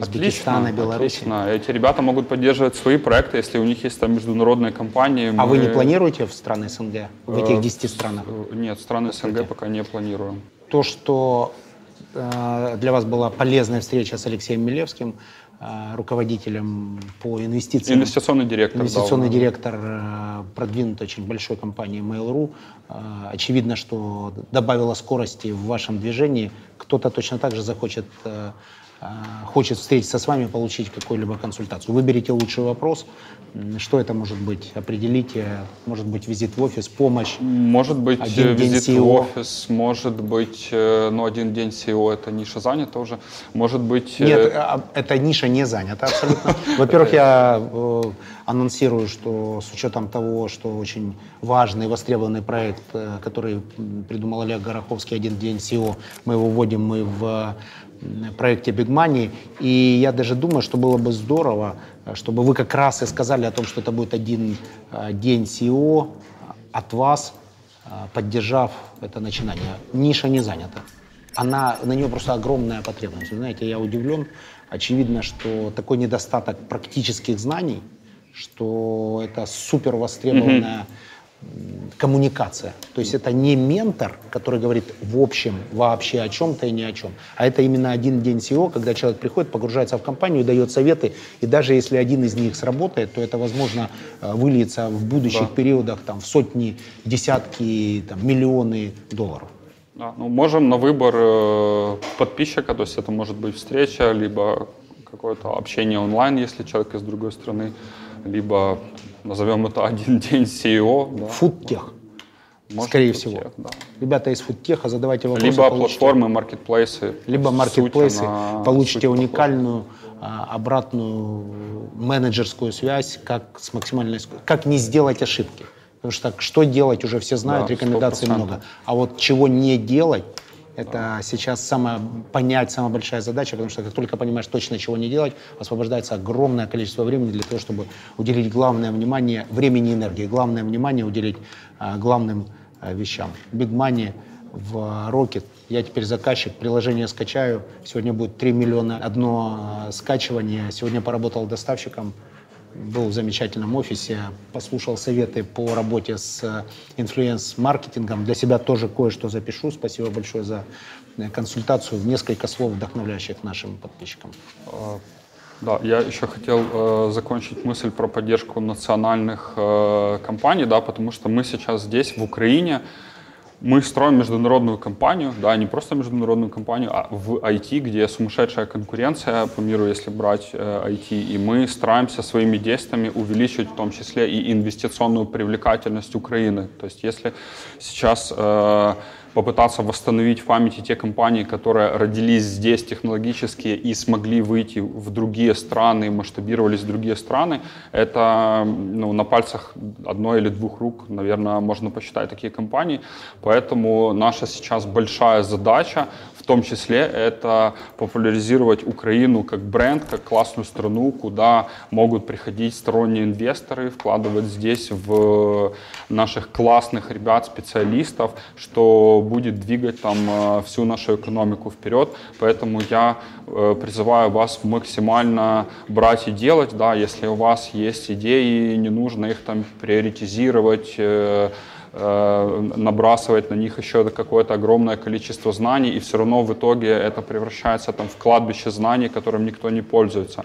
Узбекистана, Отлично, Беларуси. отлично. Эти ребята могут поддерживать свои проекты, если у них есть там международные компании. А вы не мы- планируете в страны СНГ, в этих Э, 10 странах? э, Нет, страны СНГ пока не планируем. То, что э, для вас была полезная встреча с Алексеем Милевским, э, руководителем по инвестициям. Инвестиционный директор. Инвестиционный да, директор продвинутой очень большой компании Mail.ru. Очевидно, что добавила скорости в вашем движении. Кто-то точно так же захочет, хочет встретиться с вами, получить какую-либо консультацию. Выберите лучший вопрос. Что это может быть? Определите. Может быть, визит в офис, помощь. Может быть, Один э, визит в офис, может быть, э, ну, один день SEO, это ниша занята уже. Может быть... э, Нет, а, эта ниша не занята абсолютно. Во-первых, я анонсирую, что с учетом того, что очень важный, востребованный проект, который придумал Олег Гороховский, «Один день SEO», мы его вводим мы в проекте Big Money. И я даже думаю, что было бы здорово, э, чтобы вы как раз и сказали о том, что это будет один э, день SEO от вас, э, поддержав это начинание. Ниша не занята. она, на нее просто огромная потребность. Вы знаете, я удивлен. Очевидно, что такой недостаток практических знаний, что это супер востребованная коммуникация. То есть это не ментор, который говорит в общем вообще о чем-то и ни о чем, а это именно один день SEO, когда человек приходит, погружается в компанию, дает советы, и даже если один из них сработает, то это, возможно, э, выльется в будущих Да. периодах там, в сотни, десятки, там, миллионы долларов. Да, ну, можем на выбор э, подписчика, то есть это может быть встреча, либо какое-то общение онлайн, если человек из другой страны, либо назовем это один день SEO. Да. Фудтех, Может, скорее фудтех, всего. да. Ребята из фудтеха, задавайте вопросы. Либо получите- платформы, маркетплейсы. либо маркетплейсы, получите уникальную а, обратную менеджерскую связь, как с максимальной как не сделать ошибки. Потому что так, что делать уже все знают, Да, рекомендаций 100%. много. А вот чего не делать, это сейчас самая, понять самая большая задача, потому что как только понимаешь точно, чего не делать, освобождается огромное количество времени для того, чтобы уделить главное внимание, времени и энергии, главное внимание уделить а, главным а, вещам. Big Money в Rocket. Я теперь заказчик, приложение скачаю. Сегодня будет 3 миллиона одно а, скачивание. Сегодня поработал доставщиком, был в замечательном офисе, послушал советы по работе с э, инфлюенс-маркетингом. Для себя тоже кое-что запишу. Спасибо большое за э, консультацию. Несколько слов вдохновляющих нашим подписчикам. Э, Да, я еще хотел э, закончить мысль про поддержку национальных э, компаний, да, потому что мы сейчас здесь, в Украине, мы строим международную компанию, да, не просто международную компанию, а в IT, где сумасшедшая конкуренция по миру, если брать э, IT, и мы стараемся своими действиями увеличивать в том числе и инвестиционную привлекательность Украины. То есть если сейчас э, попытаться восстановить в памяти те компании, которые родились здесь технологически и смогли выйти в другие страны, масштабировались в другие страны, это ну, на пальцах одной или двух рук, наверное, можно посчитать такие компании. Поэтому наша сейчас большая задача в том числе это популяризировать Украину как бренд, как классную страну, куда могут приходить сторонние инвесторы, вкладывать здесь в наших классных ребят, специалистов, что будет двигать там э, всю нашу экономику вперед. Поэтому я э, призываю вас максимально брать и делать, да, если у вас есть идеи, не нужно их там приоритизировать, э, набрасывать на них еще какое-то огромное количество знаний, и все равно в итоге это превращается там, в кладбище знаний, которым никто не пользуется.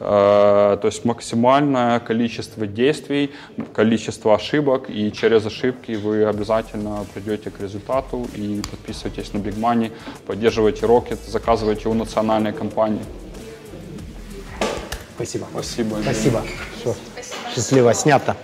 Э, То есть максимальное количество действий, количество ошибок, и через ошибки вы обязательно придете к результату и подписывайтесь на Big Money, поддерживайте Rocket, заказывайте у национальной компании. Спасибо. Спасибо. Спасибо. Всё. Счастливо. Снято.